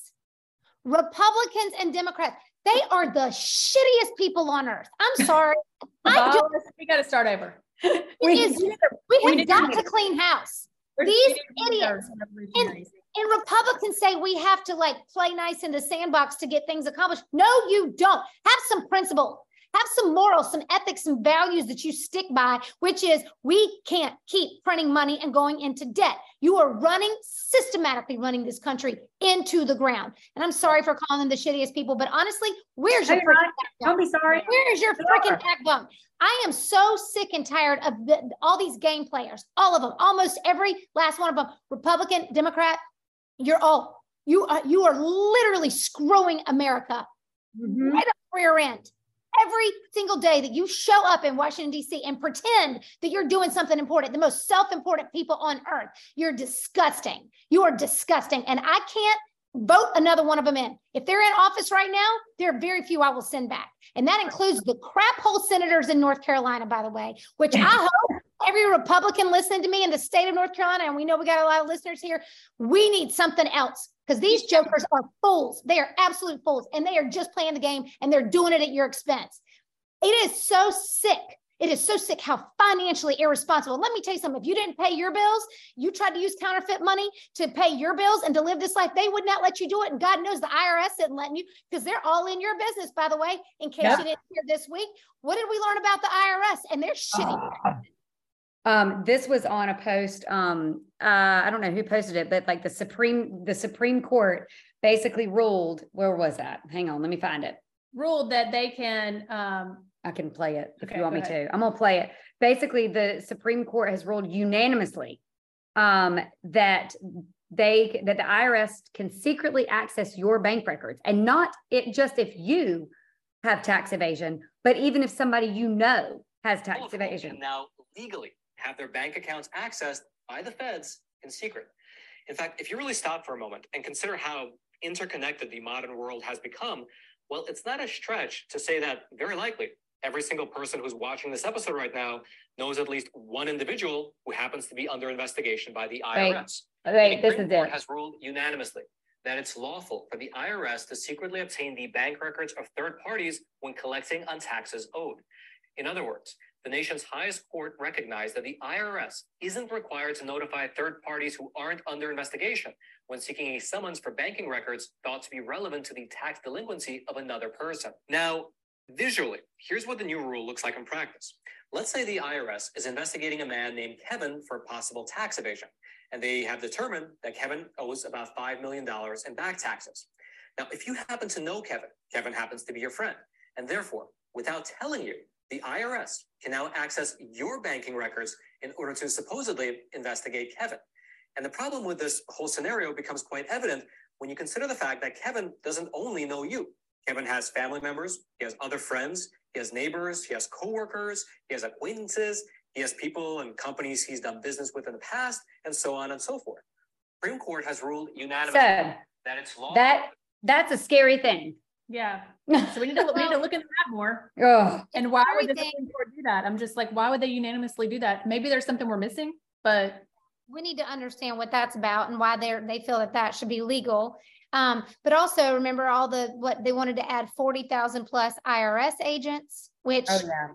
Republicans and Democrats, they are the shittiest people on earth. I'm sorry. I do, We got to start over. we- is- we we have got to- to clean house. These we need to be idiots. revolutionaries. And Republicans say we have to like play nice in the sandbox to get things accomplished. No, you don't. Have some principle, have some morals, some ethics, some values that you stick by, which is we can't keep printing money and going into debt. You are running systematically running this country into the ground. And I'm sorry for calling them the shittiest people, but honestly, where's your freaking don't be sorry. where is your freaking backbone? I am so sick and tired of the, all these game players, all of them, almost every last one of them, Republican, Democrat. You're all you are you are literally screwing America Mhm. right up rear end. Every single day that you show up in Washington, D.C. and pretend that you're doing something important, the most self important people on earth, you're disgusting. You are disgusting. And I can't vote another one of them in. If they're in office right now, there are very few I will send back. And that includes the crap hole senators in North Carolina, by the way, which I hope every Republican listening to me in the state of North Carolina, and we know we got a lot of listeners here, we need something else because these jokers are fools. They are absolute fools and they are just playing the game and they're doing it at your expense. It is so sick. It is so sick how financially irresponsible. Let me tell you something. If you didn't pay your bills, you tried to use counterfeit money to pay your bills and to live this life, they would not let you do it. And God knows the IRS isn't letting you because they're all in your business, by the way, in case Yeah. you didn't hear this week. What did we learn about the IRS? And they're shitty. Ah. Um, this was on a post, um, uh, I don't know who posted it, but like the Supreme, the Supreme Court basically ruled, where was that? Hang on, let me find it. Ruled that they can um I can play it if Okay, you want me ahead. to. I'm gonna play it. Basically, the Supreme Court has ruled unanimously um, that they that the IRS can secretly access your bank records, and not it just if you have tax evasion, but even if somebody you know has tax All evasion. Now legally have their bank accounts accessed by the feds in secret. In fact, if you really stop for a moment and consider how interconnected the modern world has become, well, it's not a stretch to say that very likely every single person who's watching this episode right now knows at least one individual who happens to be under investigation by the IRS. Wait, The this is it. has ruled unanimously that it's lawful for the IRS to secretly obtain the bank records of third parties when collecting on taxes owed. In other words, the nation's highest court recognized that the IRS isn't required to notify third parties who aren't under investigation when seeking a summons for banking records thought to be relevant to the tax delinquency of another person. Now, visually, here's what the new rule looks like in practice. Let's say the IRS is investigating a man named Kevin for possible tax evasion, and they have determined that Kevin owes about $5 million in back taxes. Now, if you happen to know Kevin, Kevin happens to be your friend, and therefore, without telling you, the IRS can now access your banking records in order to supposedly investigate Kevin. And the problem with this whole scenario becomes quite evident when you consider the fact that Kevin doesn't only know you. Kevin has family members, he has other friends, he has neighbors, he has coworkers, he has acquaintances, he has people and companies he's done business with in the past, and so on and so forth. Supreme Court has ruled unanimously So that it's law. that that's a scary thing. Yeah. So we need to, we need to look into that more. Oh, And why would the Everything- Supreme Court do that? I'm just like, why would they unanimously do that? Maybe there's something we're missing, but we need to understand what that's about and why they're, they feel that that should be legal. Um, but also remember all the, what they wanted to add forty thousand plus IRS agents, which oh yeah.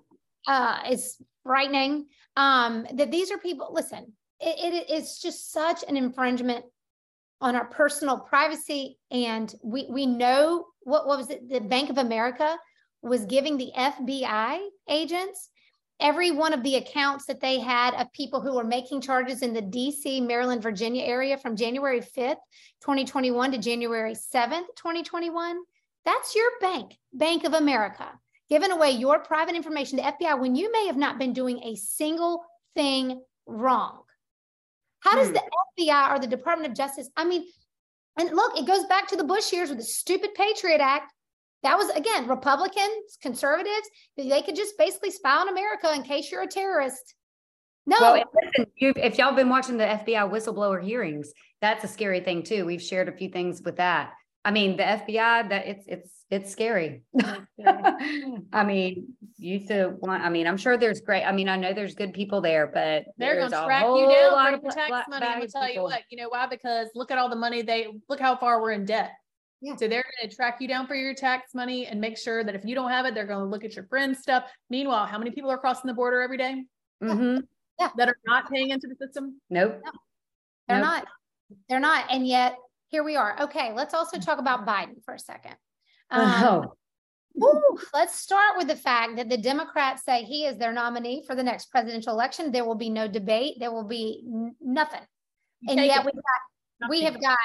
uh, is frightening. Um, that these are people, listen, it, it, it's just such an infringement on our personal privacy. And we, we know, what, what was it? The Bank of America was giving the FBI agents every one of the accounts that they had of people who were making charges in the DC, Maryland, Virginia area from January 5th, 2021 to January 7th, 2021. That's your bank, Bank of America, giving away your private information to FBI when you may have not been doing a single thing wrong. How does Hmm. the FBI or the Department of Justice, I mean, and look, it goes back to the Bush years with the stupid Patriot Act. That was, again, Republicans, conservatives, they could just basically spy on America in case you're a terrorist. No, Well, listen, if y'all been watching the FBI whistleblower hearings, that's a scary thing too. We've shared a few things with that. I mean, the FBI, that it's it's it's scary. I mean, you to want. I mean, I'm sure there's great. I mean, I know there's good people there, but they're there's gonna a track you whole down lot for of your tax black money. I'm gonna bag tell you what, you know why? Because look at all the money they, look how far we're in debt. Yeah. So they're gonna track you down for your tax money and make sure that if you don't have it, they're gonna look at your friend's stuff. Meanwhile, how many people are crossing the border every day Mhm. that are not paying into the system? Nope. they're Nope. not. They're not. And yet, here we are. Okay, let's also talk about Biden for a second. Um, Oh, let's start with the fact that the Democrats say he is their nominee for the next presidential election. There will be no debate. There will be n- nothing. And Take yet we got, we have got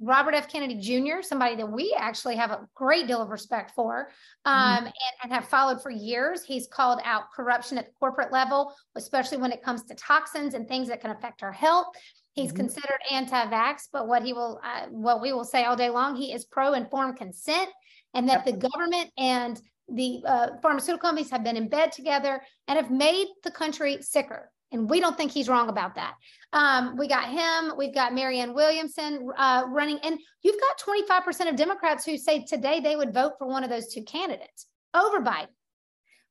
Robert F. Kennedy Jr., somebody that we actually have a great deal of respect for um, and, and have followed for years. He's called out corruption at the corporate level, especially when it comes to toxins and things that can affect our health. He's Mhm. considered anti-vax, but what he will, uh, what we will say all day long, he is pro-informed consent and that the government and the uh, pharmaceutical companies have been in bed together and have made the country sicker. And we don't think he's wrong about that. Um, we got him, we've got Marianne Williamson uh, running, and you've got 25% of Democrats who say today they would vote for one of those two candidates over Biden.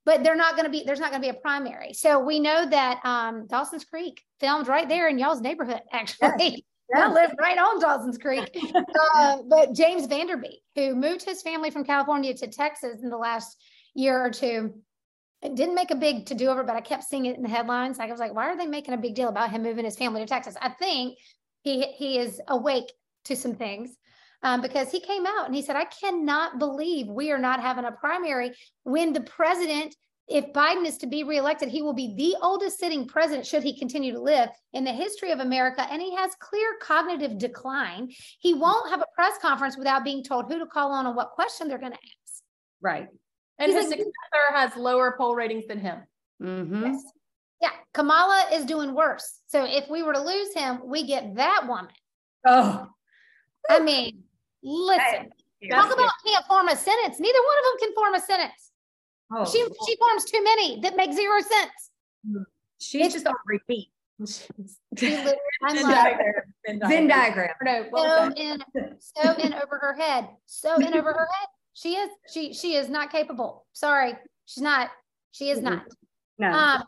But they're not going to be, there's not going to be a primary. So we know that um, Dawson's Creek filmed right there in y'all's neighborhood, actually. I live right on Dawson's Creek. uh, but James Van Der Beek, who moved his family from California to Texas in the last year or two, it didn't make a big to do over, but I kept seeing it in the headlines. Like I was like, why are they making a big deal about him moving his family to Texas? I think he he is awake to some things um, because he came out and he said, I cannot believe we are not having a primary when the president, if Biden is to be reelected, he will be the oldest sitting president, should he continue to live in the history of America. And he has clear cognitive decline. He won't have a press conference without being told who to call on and what question they're going to ask. right. And He's his like- successor has lower poll ratings than him. hmm Yes. Yeah, Kamala is doing worse. So if we were to lose him, we get that woman. Oh, I mean, listen, talk about can't form a sentence. Neither one of them can form a sentence. Oh, She she forms too many that make zero sense. she's just on repeat. She literally- I'm Venn like, diagram, Venn Venn diagram. diagram. No, well so in, so in over her head, so in over her head. She is she she is not capable. Sorry, she's not. She is not. No. Um,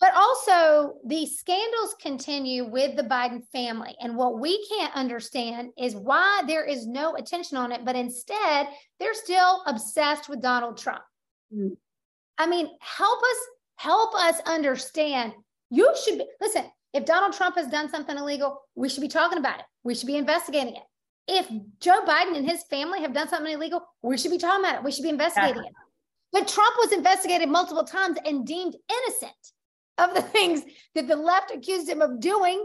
but also, the scandals continue with the Biden family. And what we can't understand is why there is no attention on it, but instead, they're still obsessed with Donald Trump. Mm. I mean, help us help us understand. You should be, listen, if Donald Trump has done something illegal, we should be talking about it. We should be investigating it. If Joe Biden and his family have done something illegal, we should be talking about it. We should be investigating it. But Trump was investigated multiple times and deemed innocent of the things that the left accused him of doing.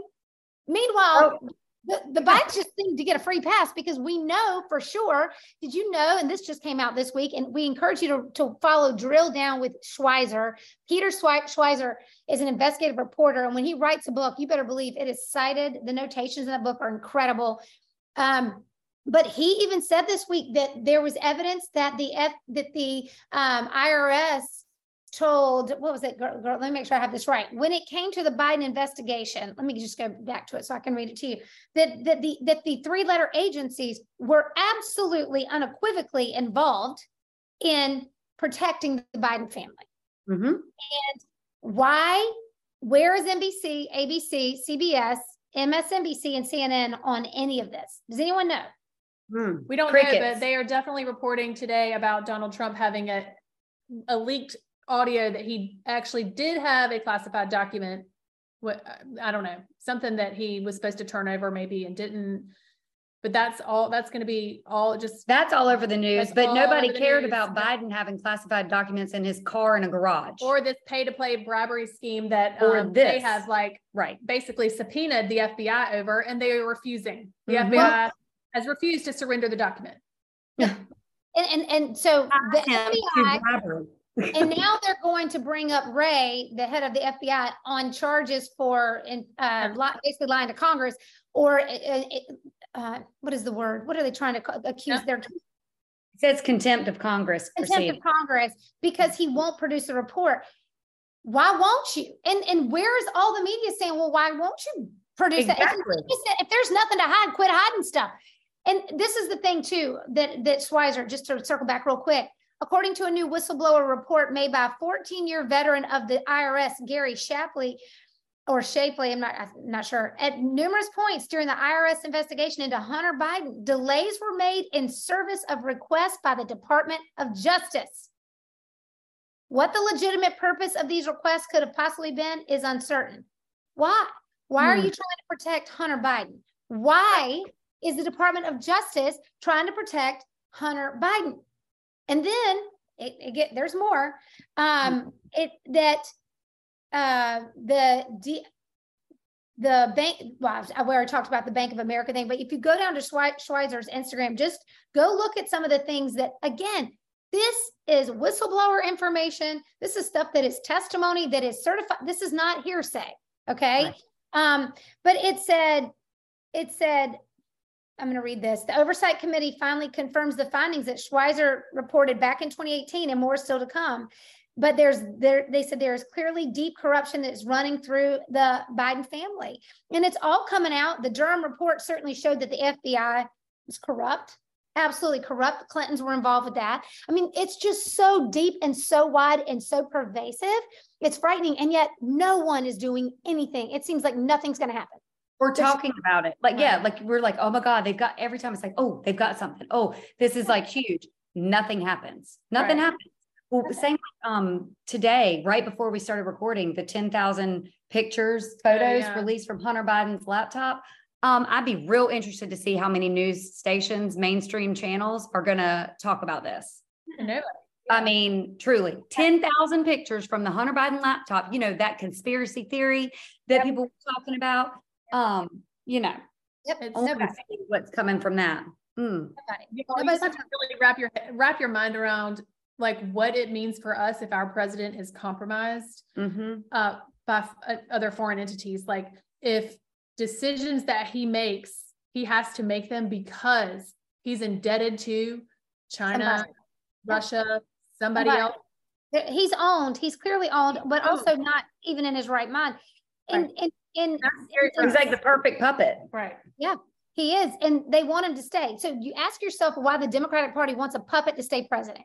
Meanwhile, oh. the, the Bidens just seem to get a free pass because we know for sure. Did you know? And this just came out this week, and we encourage you to, to follow Drill Down with Schweizer. Peter Schweizer is an investigative reporter, and when he writes a book, you better believe it is cited. The notations in that book are incredible. Um, but he even said this week that there was evidence that the F, that the um, IRS told what was it girl, girl, let me make sure i have this right when it came to the biden investigation let me just go back to it so i can read it to you that, that the that the three letter agencies were absolutely unequivocally involved in protecting the biden family mm-hmm. and why where is nbc abc cbs msnbc and cnn on any of this does anyone know Hmm. We don't Crickets. know, but they are definitely reporting today about Donald Trump having a, a leaked audio that he actually did have a classified document. What I don't know, something that he was supposed to turn over maybe and didn't. But that's all. That's going to be all just. That's all over the news. But nobody cared news. about Biden having classified documents in his car in a garage, or this pay-to-play bribery scheme that or um, this. they have like right basically subpoenaed the FBI over, and they are refusing. The mm-hmm. FBI has refused to surrender the document. And, and, and so the FBI, and now they're going to bring up Wray, the head of the FBI, on charges for in, uh, basically lying to Congress or uh, uh, uh, what is the word? What are they trying to accuse yeah. their? It says contempt of Congress. Contempt proceed. of Congress because he won't produce a report. Why won't you? And and where's all the media saying, well, why won't you produce exactly. that? If, if there's nothing to hide, quit hiding stuff. And this is the thing too that that Schweizer, just to circle back real quick, according to a new whistleblower report made by a 14-year veteran of the IRS, Gary Shapley, or Shapley, I'm not, I'm not sure. At numerous points during the IRS investigation into Hunter Biden, delays were made in service of requests by the Department of Justice. What the legitimate purpose of these requests could have possibly been is uncertain. Why? Why are hmm. you trying to protect Hunter Biden? Why is the Department of Justice trying to protect Hunter Biden. And then it, it get there's more. Um, it that uh, the D, the bank. Well, where I already talked about the Bank of America thing, but if you go down to Schweizer's Instagram, just go look at some of the things that again. This is whistleblower information. This is stuff that is testimony that is certified. This is not hearsay. Okay. Right. Um, but it said, it said I'm going to read this. The Oversight Committee finally confirms the findings that Schweizer reported back in 2018 and more still to come. But there's there they said there is clearly deep corruption that's running through the Biden family. And it's all coming out. The Durham report certainly showed that the FBI is corrupt, absolutely corrupt. The Clintons were involved with that. I mean, it's just so deep and so wide and so pervasive. It's frightening. And yet no one is doing anything. It seems like nothing's going to happen. We're talking about it. Like, yeah, like we're like, oh my God, they've got every time it's like, oh, they've got something. Oh, this is like huge. Nothing happens. Nothing right. happens. Well, same um today, right before we started recording, the 10,000 pictures, photos yeah. released from Hunter Biden's laptop. Um, I'd be real interested to see how many news stations, mainstream channels are gonna talk about this. No. I mean, truly, 10,000 pictures from the Hunter Biden laptop, you know, that conspiracy theory that yep. people were talking about um, you know, yep, it's what's coming from that. Mm. You, know, you have to really wrap your wrap your mind around like what it means for us if our president is compromised mm-hmm. uh, by f- uh, other foreign entities. Like if decisions that he makes, he has to make them because he's indebted to China, somebody. Russia, somebody, somebody else. He's owned. He's clearly owned, but also not even in his right mind. And, right. and in he's like the perfect puppet. Right. Yeah, he is. And they want him to stay. So you ask yourself why the Democratic Party wants a puppet to stay president.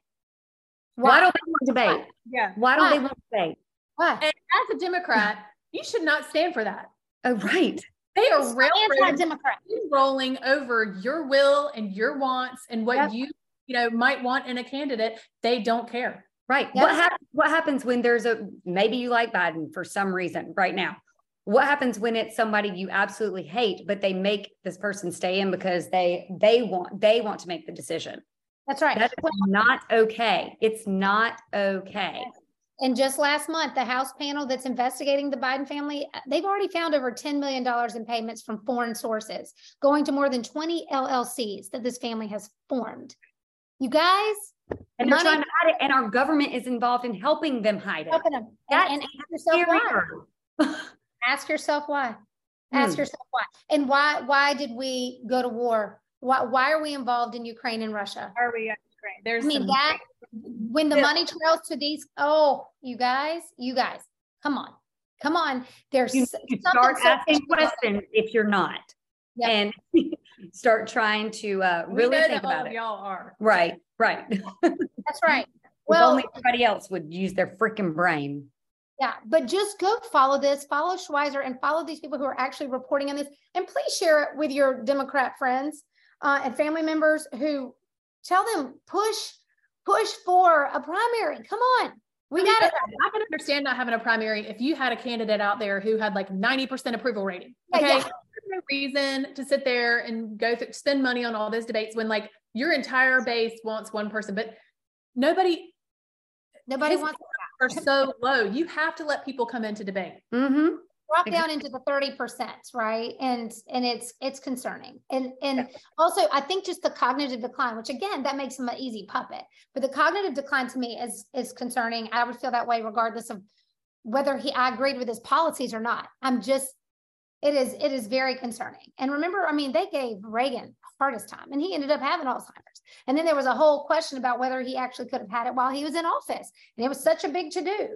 Why, why don't they want debate? Why? Yeah. Why don't why? they want debate? Why? And as a Democrat, you should not stand for that. Oh, right. They are anti-democrat rolling over your will and your wants and what yep. you, you know, might want in a candidate. They don't care. Right. Yep. What happens? What happens when there's a maybe you like Biden for some reason right now? What happens when it's somebody you absolutely hate, but they make this person stay in because they they want they want to make the decision? That's right. That is Well, not okay. It's not okay. And just last month, the House panel that's investigating the Biden family, uh, they've already found over $10 million in payments from foreign sources, going to more than 20 LLCs that this family has formed. You guys, And they're trying to hide it, and our government is involved in helping them hide it. helping them. That's And, and ask yourself why. Scarier. Ask yourself why. Ask Hmm. yourself why. And why, why did we go to war? Why, why are we involved in Ukraine and Russia? Are we? Great. There's I mean, some- that, when the Yeah. money trails to these, oh, you guys, you guys, come on, come on. There's You, you something start so asking questions if you're not, Yep. and start trying to uh, we really know think that about of it. y'all are. Right, right. That's right. Well, only everybody else would use their freaking brain. Yeah, but just go follow this, follow Schweizer and follow these people who are actually reporting on this. And please share it with your Democrat friends uh, and family members who tell them push, push for a primary. Come on. We I mean, got it. I can understand not having a primary if you had a candidate out there who had like 90% approval rating. Okay. yeah. There's no reason to sit there and go through, spend money on all those debates when like your entire base wants one person, but nobody Nobody wants are so low. You have to let people come into debate. Mm-hmm. drop Exactly. down into the 30%, right? And and it's it's concerning. And and also I think just the cognitive decline, which again, that makes him an easy puppet. But the cognitive decline to me is is concerning. I would feel that way regardless of whether he I agreed with his policies or not. I'm just it is it is very concerning. And remember, I mean, they gave Reagan hardest time and he ended up having Alzheimer's. And then there was a whole question about whether he actually could have had it while he was in office. And it was such a big to-do.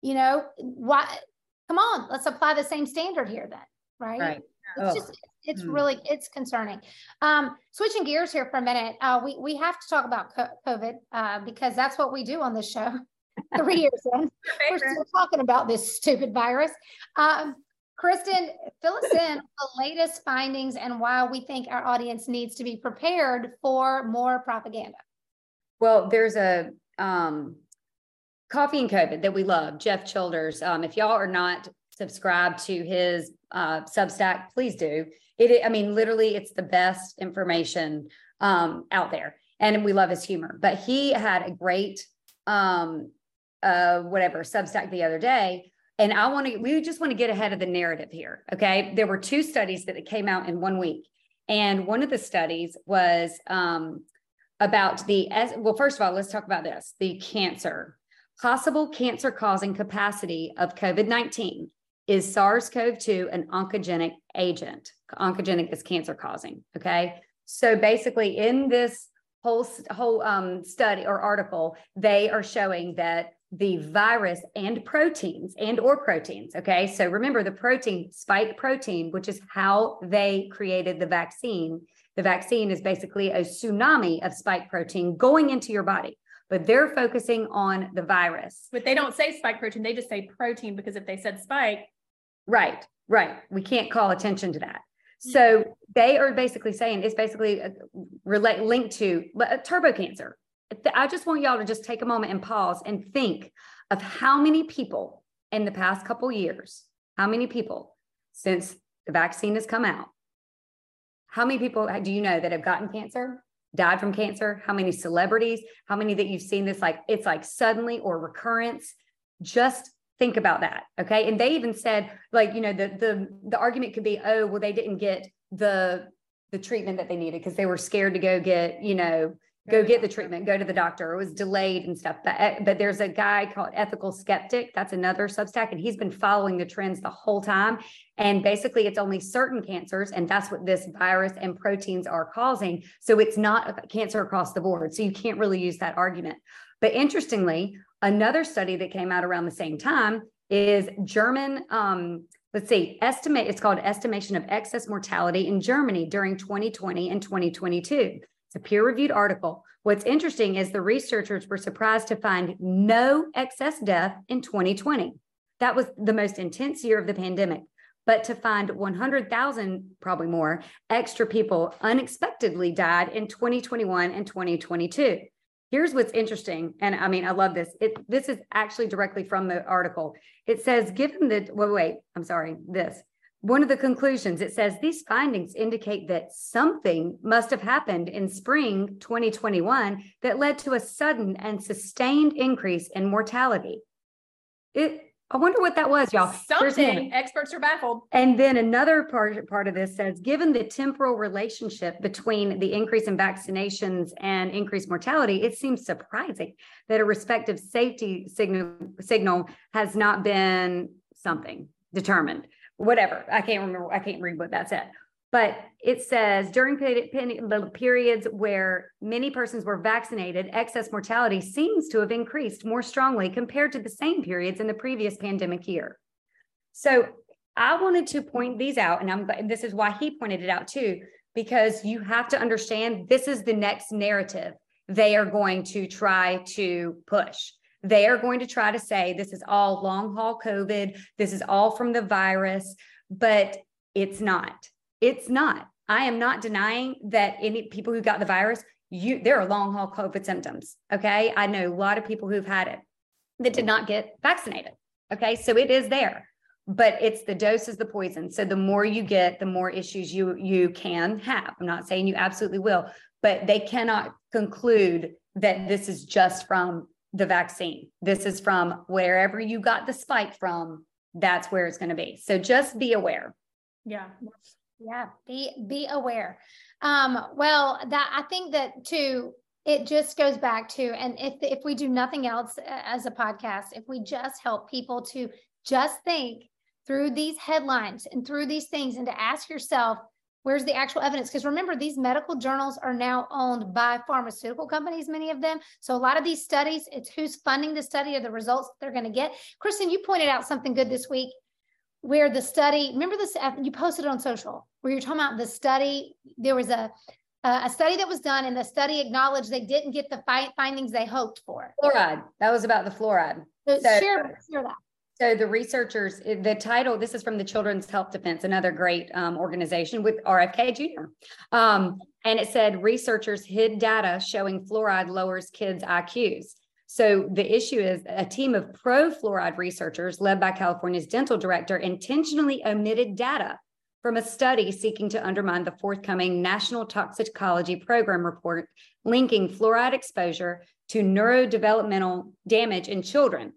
You know, why come on, let's apply the same standard here then, right? Right. It's Oh. just, it's Hmm. really, it's concerning. Um, switching gears here for a minute, uh, we, we have to talk about COVID, uh, because that's what we do on this show. Three years in, we're still talking about this stupid virus. Um, Kristen, fill us in the latest findings and why we think our audience needs to be prepared for more propaganda. Well, there's a um, coffee and COVID that we love, Jeff Childers. Um, if y'all are not subscribed to his uh, Substack, please do. It, I mean, literally, it's the best information um, out there, and we love his humor. But he had a great, um, uh, whatever Substack the other day, and I want to. We just want to get ahead of the narrative here. Okay, there were two studies that came out in one week, and one of the studies was. Um, about the well first of all let's talk about this the cancer possible cancer causing capacity of covid-19 is sars-cov-2 an oncogenic agent oncogenic is cancer causing okay so basically in this whole whole um, study or article they are showing that the virus and proteins and or proteins okay so remember the protein spike protein which is how they created the vaccine the vaccine is basically a tsunami of spike protein going into your body, but they're focusing on the virus. But they don't say spike protein, they just say protein because if they said spike, Right, right. We can't call attention to that. So they are basically saying it's basically uh, relate linked to uh, turbo cancer. I just want y'all to just take a moment and pause and think of how many people in the past couple years, how many people since the vaccine has come out, how many people do you know that have gotten cancer, died from cancer? How many celebrities? How many that you've seen this like it's like suddenly or recurrence? Just think about that. Okay. And they even said, like, you know, the the the argument could be, oh, well, they didn't get the the treatment that they needed because they were scared to go get, you know, go get the treatment, go to the doctor. It was delayed and stuff. But uh, but there's a guy called Ethical Skeptic. That's another Substack, and he's been following the trends the whole time. And basically, it's only certain cancers, and that's what this virus and proteins are causing. So it's not a cancer across the board. So you can't really use that argument. But interestingly, another study that came out around the same time is German. Um, let's see, estimate. It's called Estimation of Excess Mortality in Germany during 2020 and 2022. A peer reviewed article. What's interesting is the researchers were surprised to find no excess death in 2020. That was the most intense year of the pandemic. But to find 100,000, probably more, extra people unexpectedly died in 2021 and 2022. Here's what's interesting, and I mean, I love this. It this is actually directly from the article. It says, given the wait, wait, I'm sorry, this. One of the conclusions, it says these findings indicate that something must have happened in spring 2021 that led to a sudden and sustained increase in mortality. It I wonder what that was, y'all. Something experts are baffled. And then another part, part of this says, given the temporal relationship between the increase in vaccinations and increased mortality, it seems surprising that a respective safety signal signal has not been something determined. Whatever. I can't remember. I can't read what that said. But it says during periods where many persons were vaccinated, excess mortality seems to have increased more strongly compared to the same periods in the previous pandemic year. So I wanted to point these out, and I'm this is why he pointed it out too, because you have to understand this is the next narrative they are going to try to push. They are going to try to say this is all long haul COVID, this is all from the virus, but it's not it's not. I am not denying that any people who got the virus, you there are long haul COVID symptoms. Okay. I know a lot of people who've had it that did not get vaccinated. Okay. So it is there, but it's the dose is the poison. So the more you get, the more issues you you can have. I'm not saying you absolutely will, but they cannot conclude that this is just from the vaccine. This is from wherever you got the spike from. That's where it's going to be. So just be aware. Yeah. Yeah, be be aware. Um, well, that I think that too, it just goes back to, and if if we do nothing else as a podcast, if we just help people to just think through these headlines and through these things, and to ask yourself, where's the actual evidence? Because remember, these medical journals are now owned by pharmaceutical companies, many of them. So a lot of these studies, it's who's funding the study or the results they're going to get. Kristen, you pointed out something good this week where the study, remember this, uh, you posted it on social, where you're talking about the study, there was a, a study that was done and the study acknowledged they didn't get the fi- findings they hoped for. Fluoride. That was about the fluoride. So, so share, share that. So the researchers, the title, this is from the Children's Health Defense, another great um, organization with RFK Jr. Um, and it said researchers hid data showing fluoride lowers kids' IQs. So the issue is a team of pro fluoride researchers led by California's dental director intentionally omitted data from a study seeking to undermine the forthcoming National Toxicology Program report linking fluoride exposure to neurodevelopmental damage in children.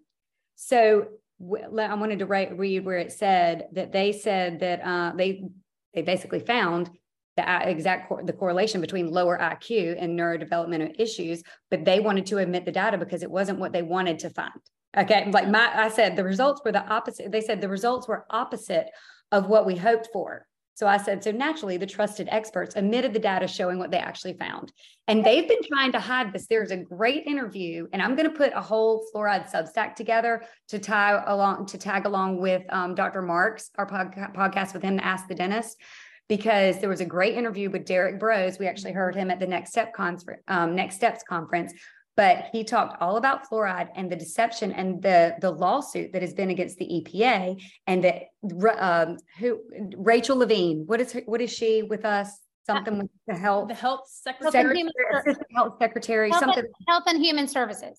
So I wanted to write, read where it said that they said that uh, they they basically found the exact co- the correlation between lower IQ and neurodevelopmental issues, but they wanted to omit the data because it wasn't what they wanted to find. Okay, like my I said the results were the opposite. They said the results were opposite of what we hoped for. So I said, so naturally, the trusted experts omitted the data showing what they actually found. And they've been trying to hide this. There's a great interview, and I'm going to put a whole fluoride substack together to tie along to tag along with um, Dr. Marks, our pod- podcast with him ask the dentist because there was a great interview with Derek Broze. We actually heard him at the Next Step conference, um, Next Steps conference, but he talked all about fluoride and the deception and the the lawsuit that has been against the EPA and that um, who Rachel Levine. What is her, what is she with us? Something with the health, the health secretary, secretary health secretary, health something and, health and human services.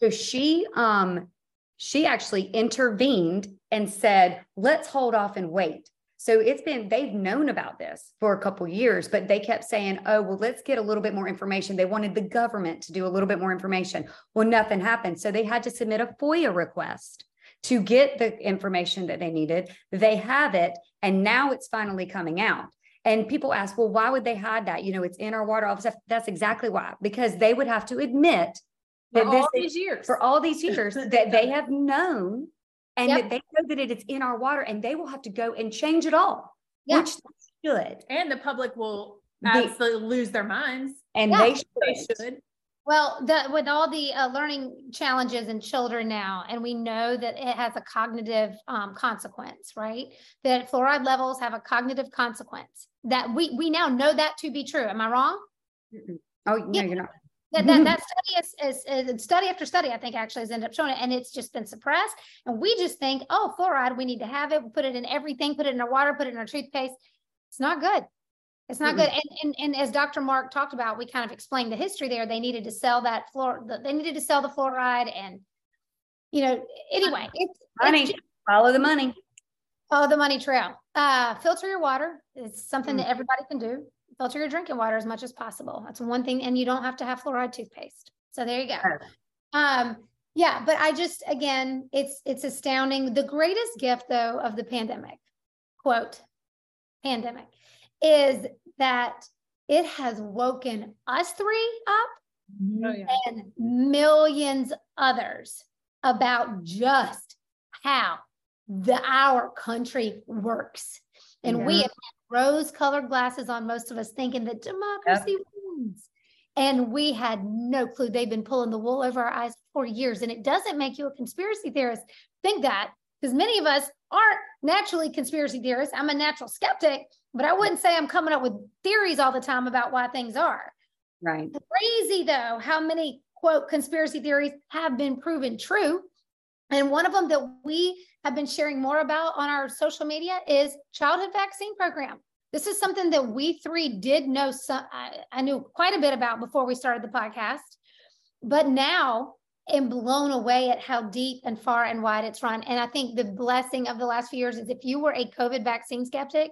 So she um she actually intervened and said, let's hold off and wait so it's been, they've known about this for a couple years, but they kept saying, oh, well, let's get a little bit more information. They wanted the government to do a little bit more information. Well, nothing happened. So they had to submit a FOIA request to get the information that they needed. They have it, and now it's finally coming out. And people ask, well, why would they hide that? You know, it's in our water, all stuff. That's exactly why, because they would have to admit that for all these years, for all these years, that they have known and yep. that they know that it is in our water and they will have to go and change it all, yeah. which they should. And the public will absolutely lose their minds. And yeah. they, should. they should. Well, the, with all the uh, learning challenges in children now, and we know that it has a cognitive um, consequence, right? That fluoride levels have a cognitive consequence. That we we now know that to be true. Am I wrong? Mm-mm. Oh no, yeah. you're not. That, that, that study is, is, is, study after study, I think actually has ended up showing it, and it's just been suppressed. And we just think, oh, fluoride, we need to have it, We put it in everything, put it in our water, put it in our toothpaste. It's not good. It's not good. And, and and as Dr. Mark talked about, we kind of explained the history there. They needed to sell that floor. They needed to sell the fluoride, and you know, anyway, it's money. It's just, follow the money. Follow the money trail. Uh, filter your water. It's something mm. that everybody can do. Filter your drinking water as much as possible. That's one thing, and you don't have to have fluoride toothpaste. So there you go. Um, yeah, but I just again, it's it's astounding. The greatest gift though of the pandemic, quote, pandemic, is that it has woken us three up mm-hmm. oh, yeah. and millions others about just how the our country works. And yeah. we have rose colored glasses on most of us thinking that democracy yep. wins. And we had no clue. They've been pulling the wool over our eyes for years. And it doesn't make you a conspiracy theorist. Think that because many of us aren't naturally conspiracy theorists. I'm a natural skeptic, but I wouldn't say I'm coming up with theories all the time about why things are. Right. Crazy though, how many quote conspiracy theories have been proven true. And one of them that we have been sharing more about on our social media is childhood vaccine program. This is something that we three did know some I, I knew quite a bit about before we started the podcast. But now am blown away at how deep and far and wide it's run. And I think the blessing of the last few years is if you were a COVID vaccine skeptic,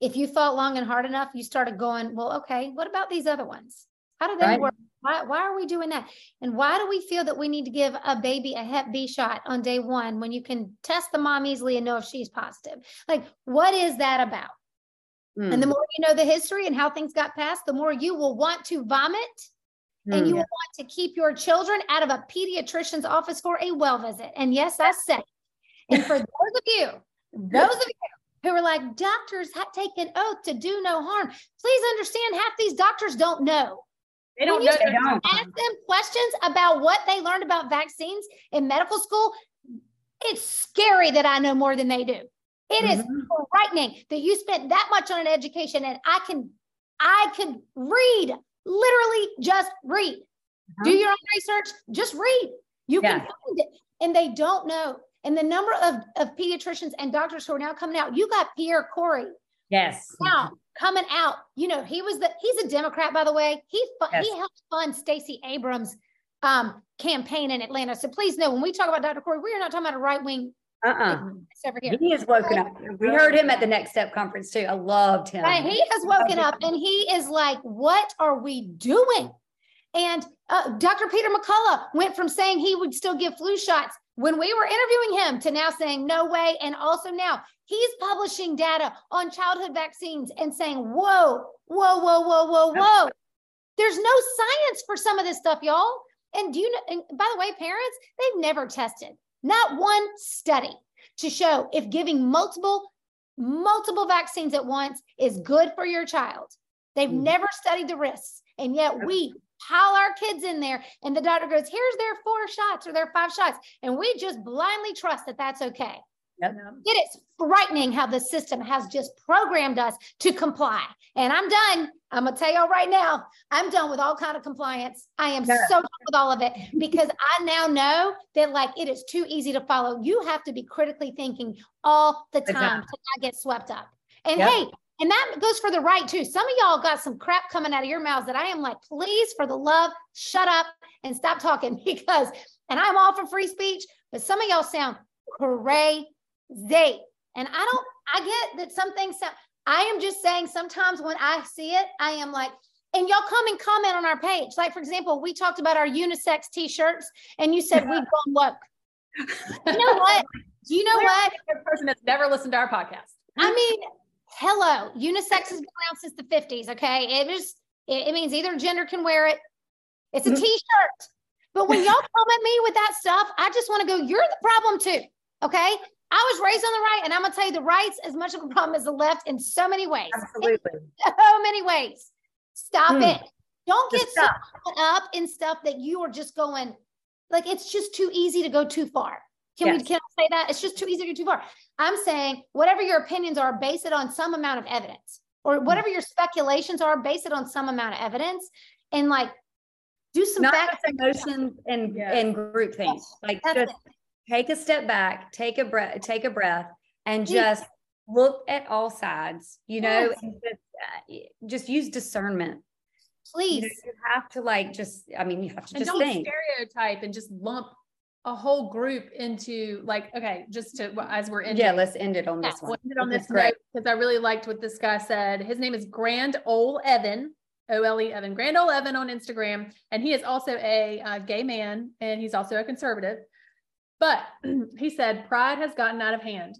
if you thought long and hard enough, you started going, well, okay, what about these other ones? How do they right. work? Why, why are we doing that? And why do we feel that we need to give a baby a Hep B shot on day one when you can test the mom easily and know if she's positive? Like, what is that about? Mm. And the hmm. more you know the history and how things got passed, the more you will want to vomit mm. and you will want to keep your children out of a pediatrician's office for a well visit. And yes, I said, and for those of you, those of you who are like, doctors have taken oath to do no harm, please understand half these doctors don't know. They don't know. They don't. Ask them questions about what they learned about vaccines in medical school. It's scary that I know more than they do. It mm-hmm. is frightening that you spent that much on an education and I can I could read, literally just read. Uh-huh. Do your own research, just read. You yeah. can find it. And they don't know. And the number of, of pediatricians and doctors who are now coming out, you got Pierre Kory. Yes. Now coming out, you know, he was the he's a Democrat, by the way. He yes. he helped fund Stacey Abrams um, campaign in Atlanta. So please know when we talk about Dr. Kory, we are not talking about a right wing uh-uh. He has woken up. We heard him at the Next Step conference too. I loved him. Right. He has woken up and he is like, what are we doing? And uh, Dr. Peter McCullough went from saying he would still give flu shots when we were interviewing him to now saying no way. And also now he's publishing data on childhood vaccines and saying, whoa, whoa, whoa, whoa, whoa, whoa. There's no science for some of this stuff, y'all. And do you know, and by the way, parents, they've never tested not one study to show if giving multiple multiple vaccines at once is good for your child. They've mm. never studied the risks. And yet we pile our kids in there and the doctor goes, here's their four shots or their five shots. And we just blindly trust that that's okay. Yep. It is frightening how the system has just programmed us to comply. And I'm done. I'm gonna tell y'all right now, I'm done with all kind of compliance. I am so done with all of it because I now know that like it is too easy to follow. You have to be critically thinking all the time exactly. to not get swept up. And yep. hey, and that goes for the right too. Some of y'all got some crap coming out of your mouths that I am like, please, for the love, shut up and stop talking because, and I'm all for free speech, but some of y'all sound crazy. And I don't, I get that some things sound, I am just saying sometimes when I see it, I am like, and y'all come and comment on our page. Like, for example, we talked about our unisex t shirts and you said we've gone woke. You know what? Do you know what? A person that's never listened to our podcast. I mean, hello, unisex has been around since the 50s. Okay. It is, it, it means either gender can wear it. It's a mm-hmm. t shirt. But when y'all come at me with that stuff, I just want to go, you're the problem too. Okay. I was raised on the right, and I'm gonna tell you the right's as much of a problem as the left in so many ways. Absolutely. In so many ways. Stop mm. it. Don't get so up in stuff that you are just going, like it's just too easy to go too far. Can yes. we can I say that? It's just too easy to go too far. I'm saying whatever your opinions are, base it on some amount of evidence. Or hmm. whatever your speculations are, base it on some amount of evidence. And like do some not fact emotions and yes. and group things. Like That's just it take a step back, take a breath, take a breath, and just look at all sides. You know, yes. just, uh, just use discernment. Please. You, know, you have to like just, I mean, you have to and just don't think. stereotype and just lump a whole group into like, okay, just to as we're ending. Yeah, let's end it on Yeah, this one. we'll end it on This this is great. because I really liked what this guy said. His name is Grand Ole Evan, O L E Evan, Grand Ole Evan on Instagram, and he is also a uh, gay man and he's also a conservative. But he said pride has gotten out of hand.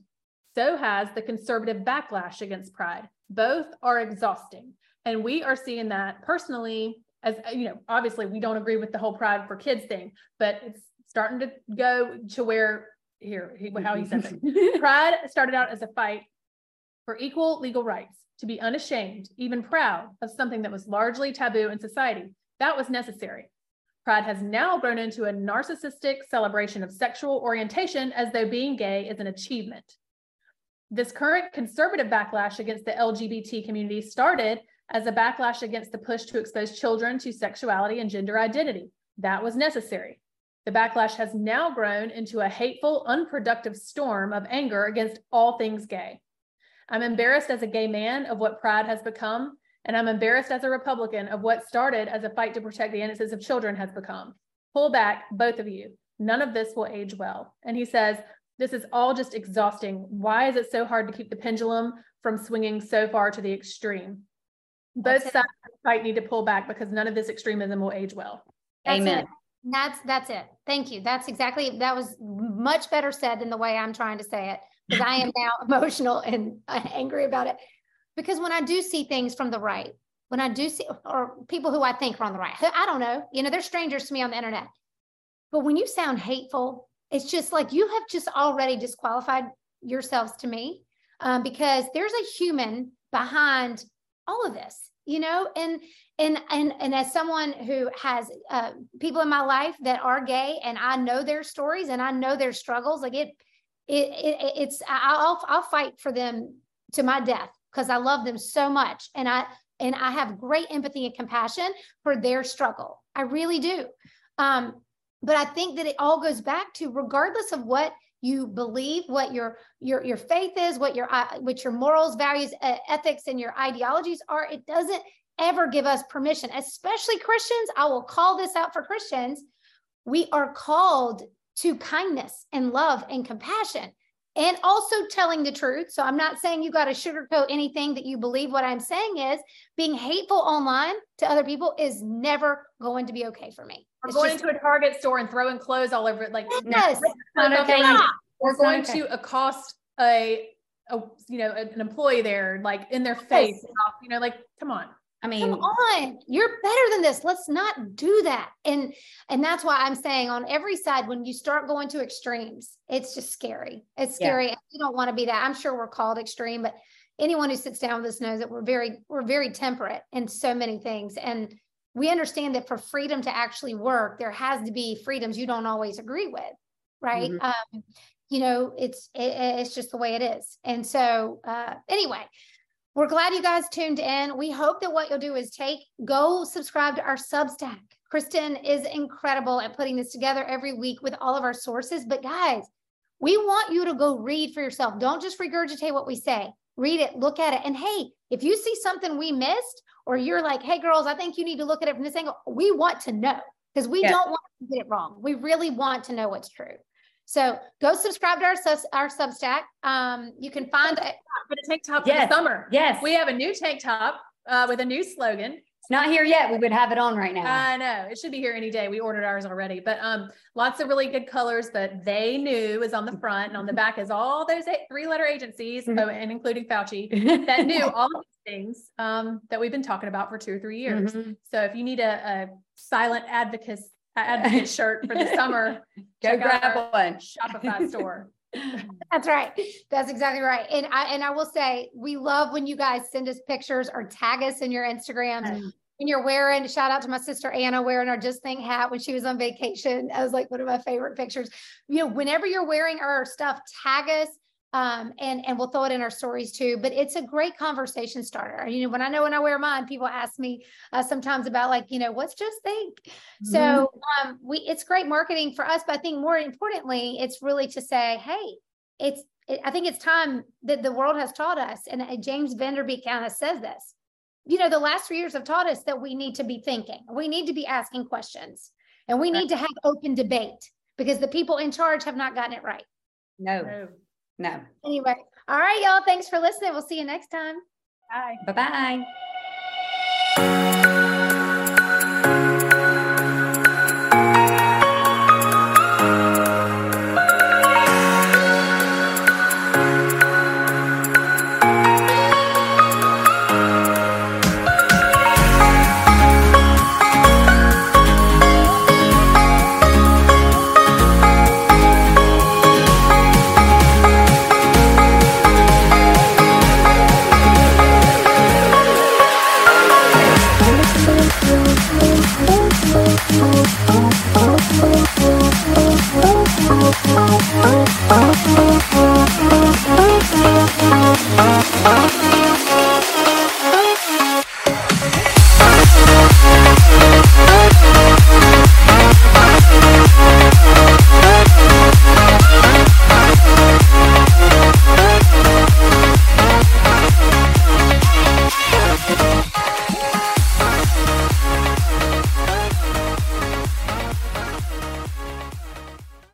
So has the conservative backlash against pride. Both are exhausting, and we are seeing that personally. As you know, obviously we don't agree with the whole pride for kids thing, but it's starting to go to where here he, how he says it. Pride started out as a fight for equal legal rights, to be unashamed, even proud of something that was largely taboo in society. That was necessary. Pride has now grown into a narcissistic celebration of sexual orientation as though being gay is an achievement. This current conservative backlash against the LGBT community started as a backlash against the push to expose children to sexuality and gender identity. That was necessary. The backlash has now grown into a hateful, unproductive storm of anger against all things gay. I'm embarrassed as a gay man of what pride has become, and I'm embarrassed as a Republican of what started as a fight to protect the innocence of children has become. Pull back, both of you. None of this will age well. And he says, This is all just exhausting. Why is it so hard to keep the pendulum from swinging so far to the extreme? Both That's sides of the fight need to pull back because none of this extremism will age well. That's Amen. it. That's that's it. Thank you. That's exactly that was much better said than the way I'm trying to say it because I am now emotional and angry about it. Because when I do see things from the right, when I do see or people who I think are on the right, I don't know, you know, they're strangers to me on the internet. But when you sound hateful, it's just like you have just already disqualified yourselves to me um, because there's a human behind all of this, you know, and and and and as someone who has uh, people in my life that are gay and I know their stories and I know their struggles, like it, it, it it's I'll I'll fight for them to my death because I love them so much and I and I have great empathy and compassion for their struggle. I really do. Um, but I think that it all goes back to regardless of what you believe, what your your your faith is, what your uh, what your morals, values, ethics, and your ideologies are. It doesn't ever give us permission, especially Christians. I will call this out for Christians. We are called to kindness and love and compassion and also telling the truth. So I'm not saying you got to sugarcoat anything that you believe. What I'm saying is being hateful online to other people is never going to be okay for me. Or going just- into a Target store and throwing clothes all over it, like Yes. Not Like, okay. stop. Or That's not going okay. to accost a, a you know an employee there, like in their face, you know, like come on. I mean, Come on, you're better than this. Let's not do that. And and that's why I'm saying on every side, when you start going to extremes, it's just scary. It's Yeah. scary. You don't want to be that. I'm sure we're called extreme, but anyone who sits down with us knows that we're very we're very temperate in so many things. And we understand that for freedom to actually work, there has to be freedoms you don't always agree with, right? Mhm. Um, you know, it's it, it's just the way it is. And so uh, anyway, we're glad you guys tuned in. We hope that what you'll do is take, go subscribe to our Substack. Kristen is incredible at putting this together every week with all of our sources. But guys, we want you to go read for yourself. Don't just regurgitate what we say. Read it, look at it. And hey, if you see something we missed, or you're like, hey, girls, I think you need to look at it from this angle, we want to know because we Yeah. don't want to get it wrong. We really want to know what's true. So go subscribe to our, our Substack. Um, you can find it. But a tank top Yes. for the summer. yes, We have a new tank top uh, with a new slogan. It's not here yet. We would have it on right now. I know it should be here any day. We ordered ours already, but um, lots of really good colors. But they knew is on the front, and on the back is all those eight, three-letter agencies, Mhm. oh, and including Fauci, that knew all of these things um, that we've been talking about for two or three years. Mhm. So if you need a, a silent advocate advocate shirt for the summer, Go grab one. Shopify store. That's right. That's exactly right. And I and I will say we love when you guys send us pictures or tag us in your Instagrams. When you're wearing, shout out to my sister Anna wearing our Just Think hat when she was on vacation. I was like one of my favorite pictures. You know, whenever you're wearing our stuff, tag us. Um, and and we'll throw it in our stories too. But it's a great conversation starter. You know, when I know when I wear mine, people ask me uh, sometimes about like, you know, what's just think. So um, we it's great marketing for us, but I think more importantly, it's really to say, hey, it's it, I think it's time that the world has taught us, and uh, James Van Der Beek kind of says this, you know, the last three years have taught us that we need to be thinking, we need to be asking questions, and we need to have open debate because the people in charge have not gotten it right. No, no. no. Anyway, all right, y'all. Thanks for listening. We'll see you next time. Bye. Bye bye.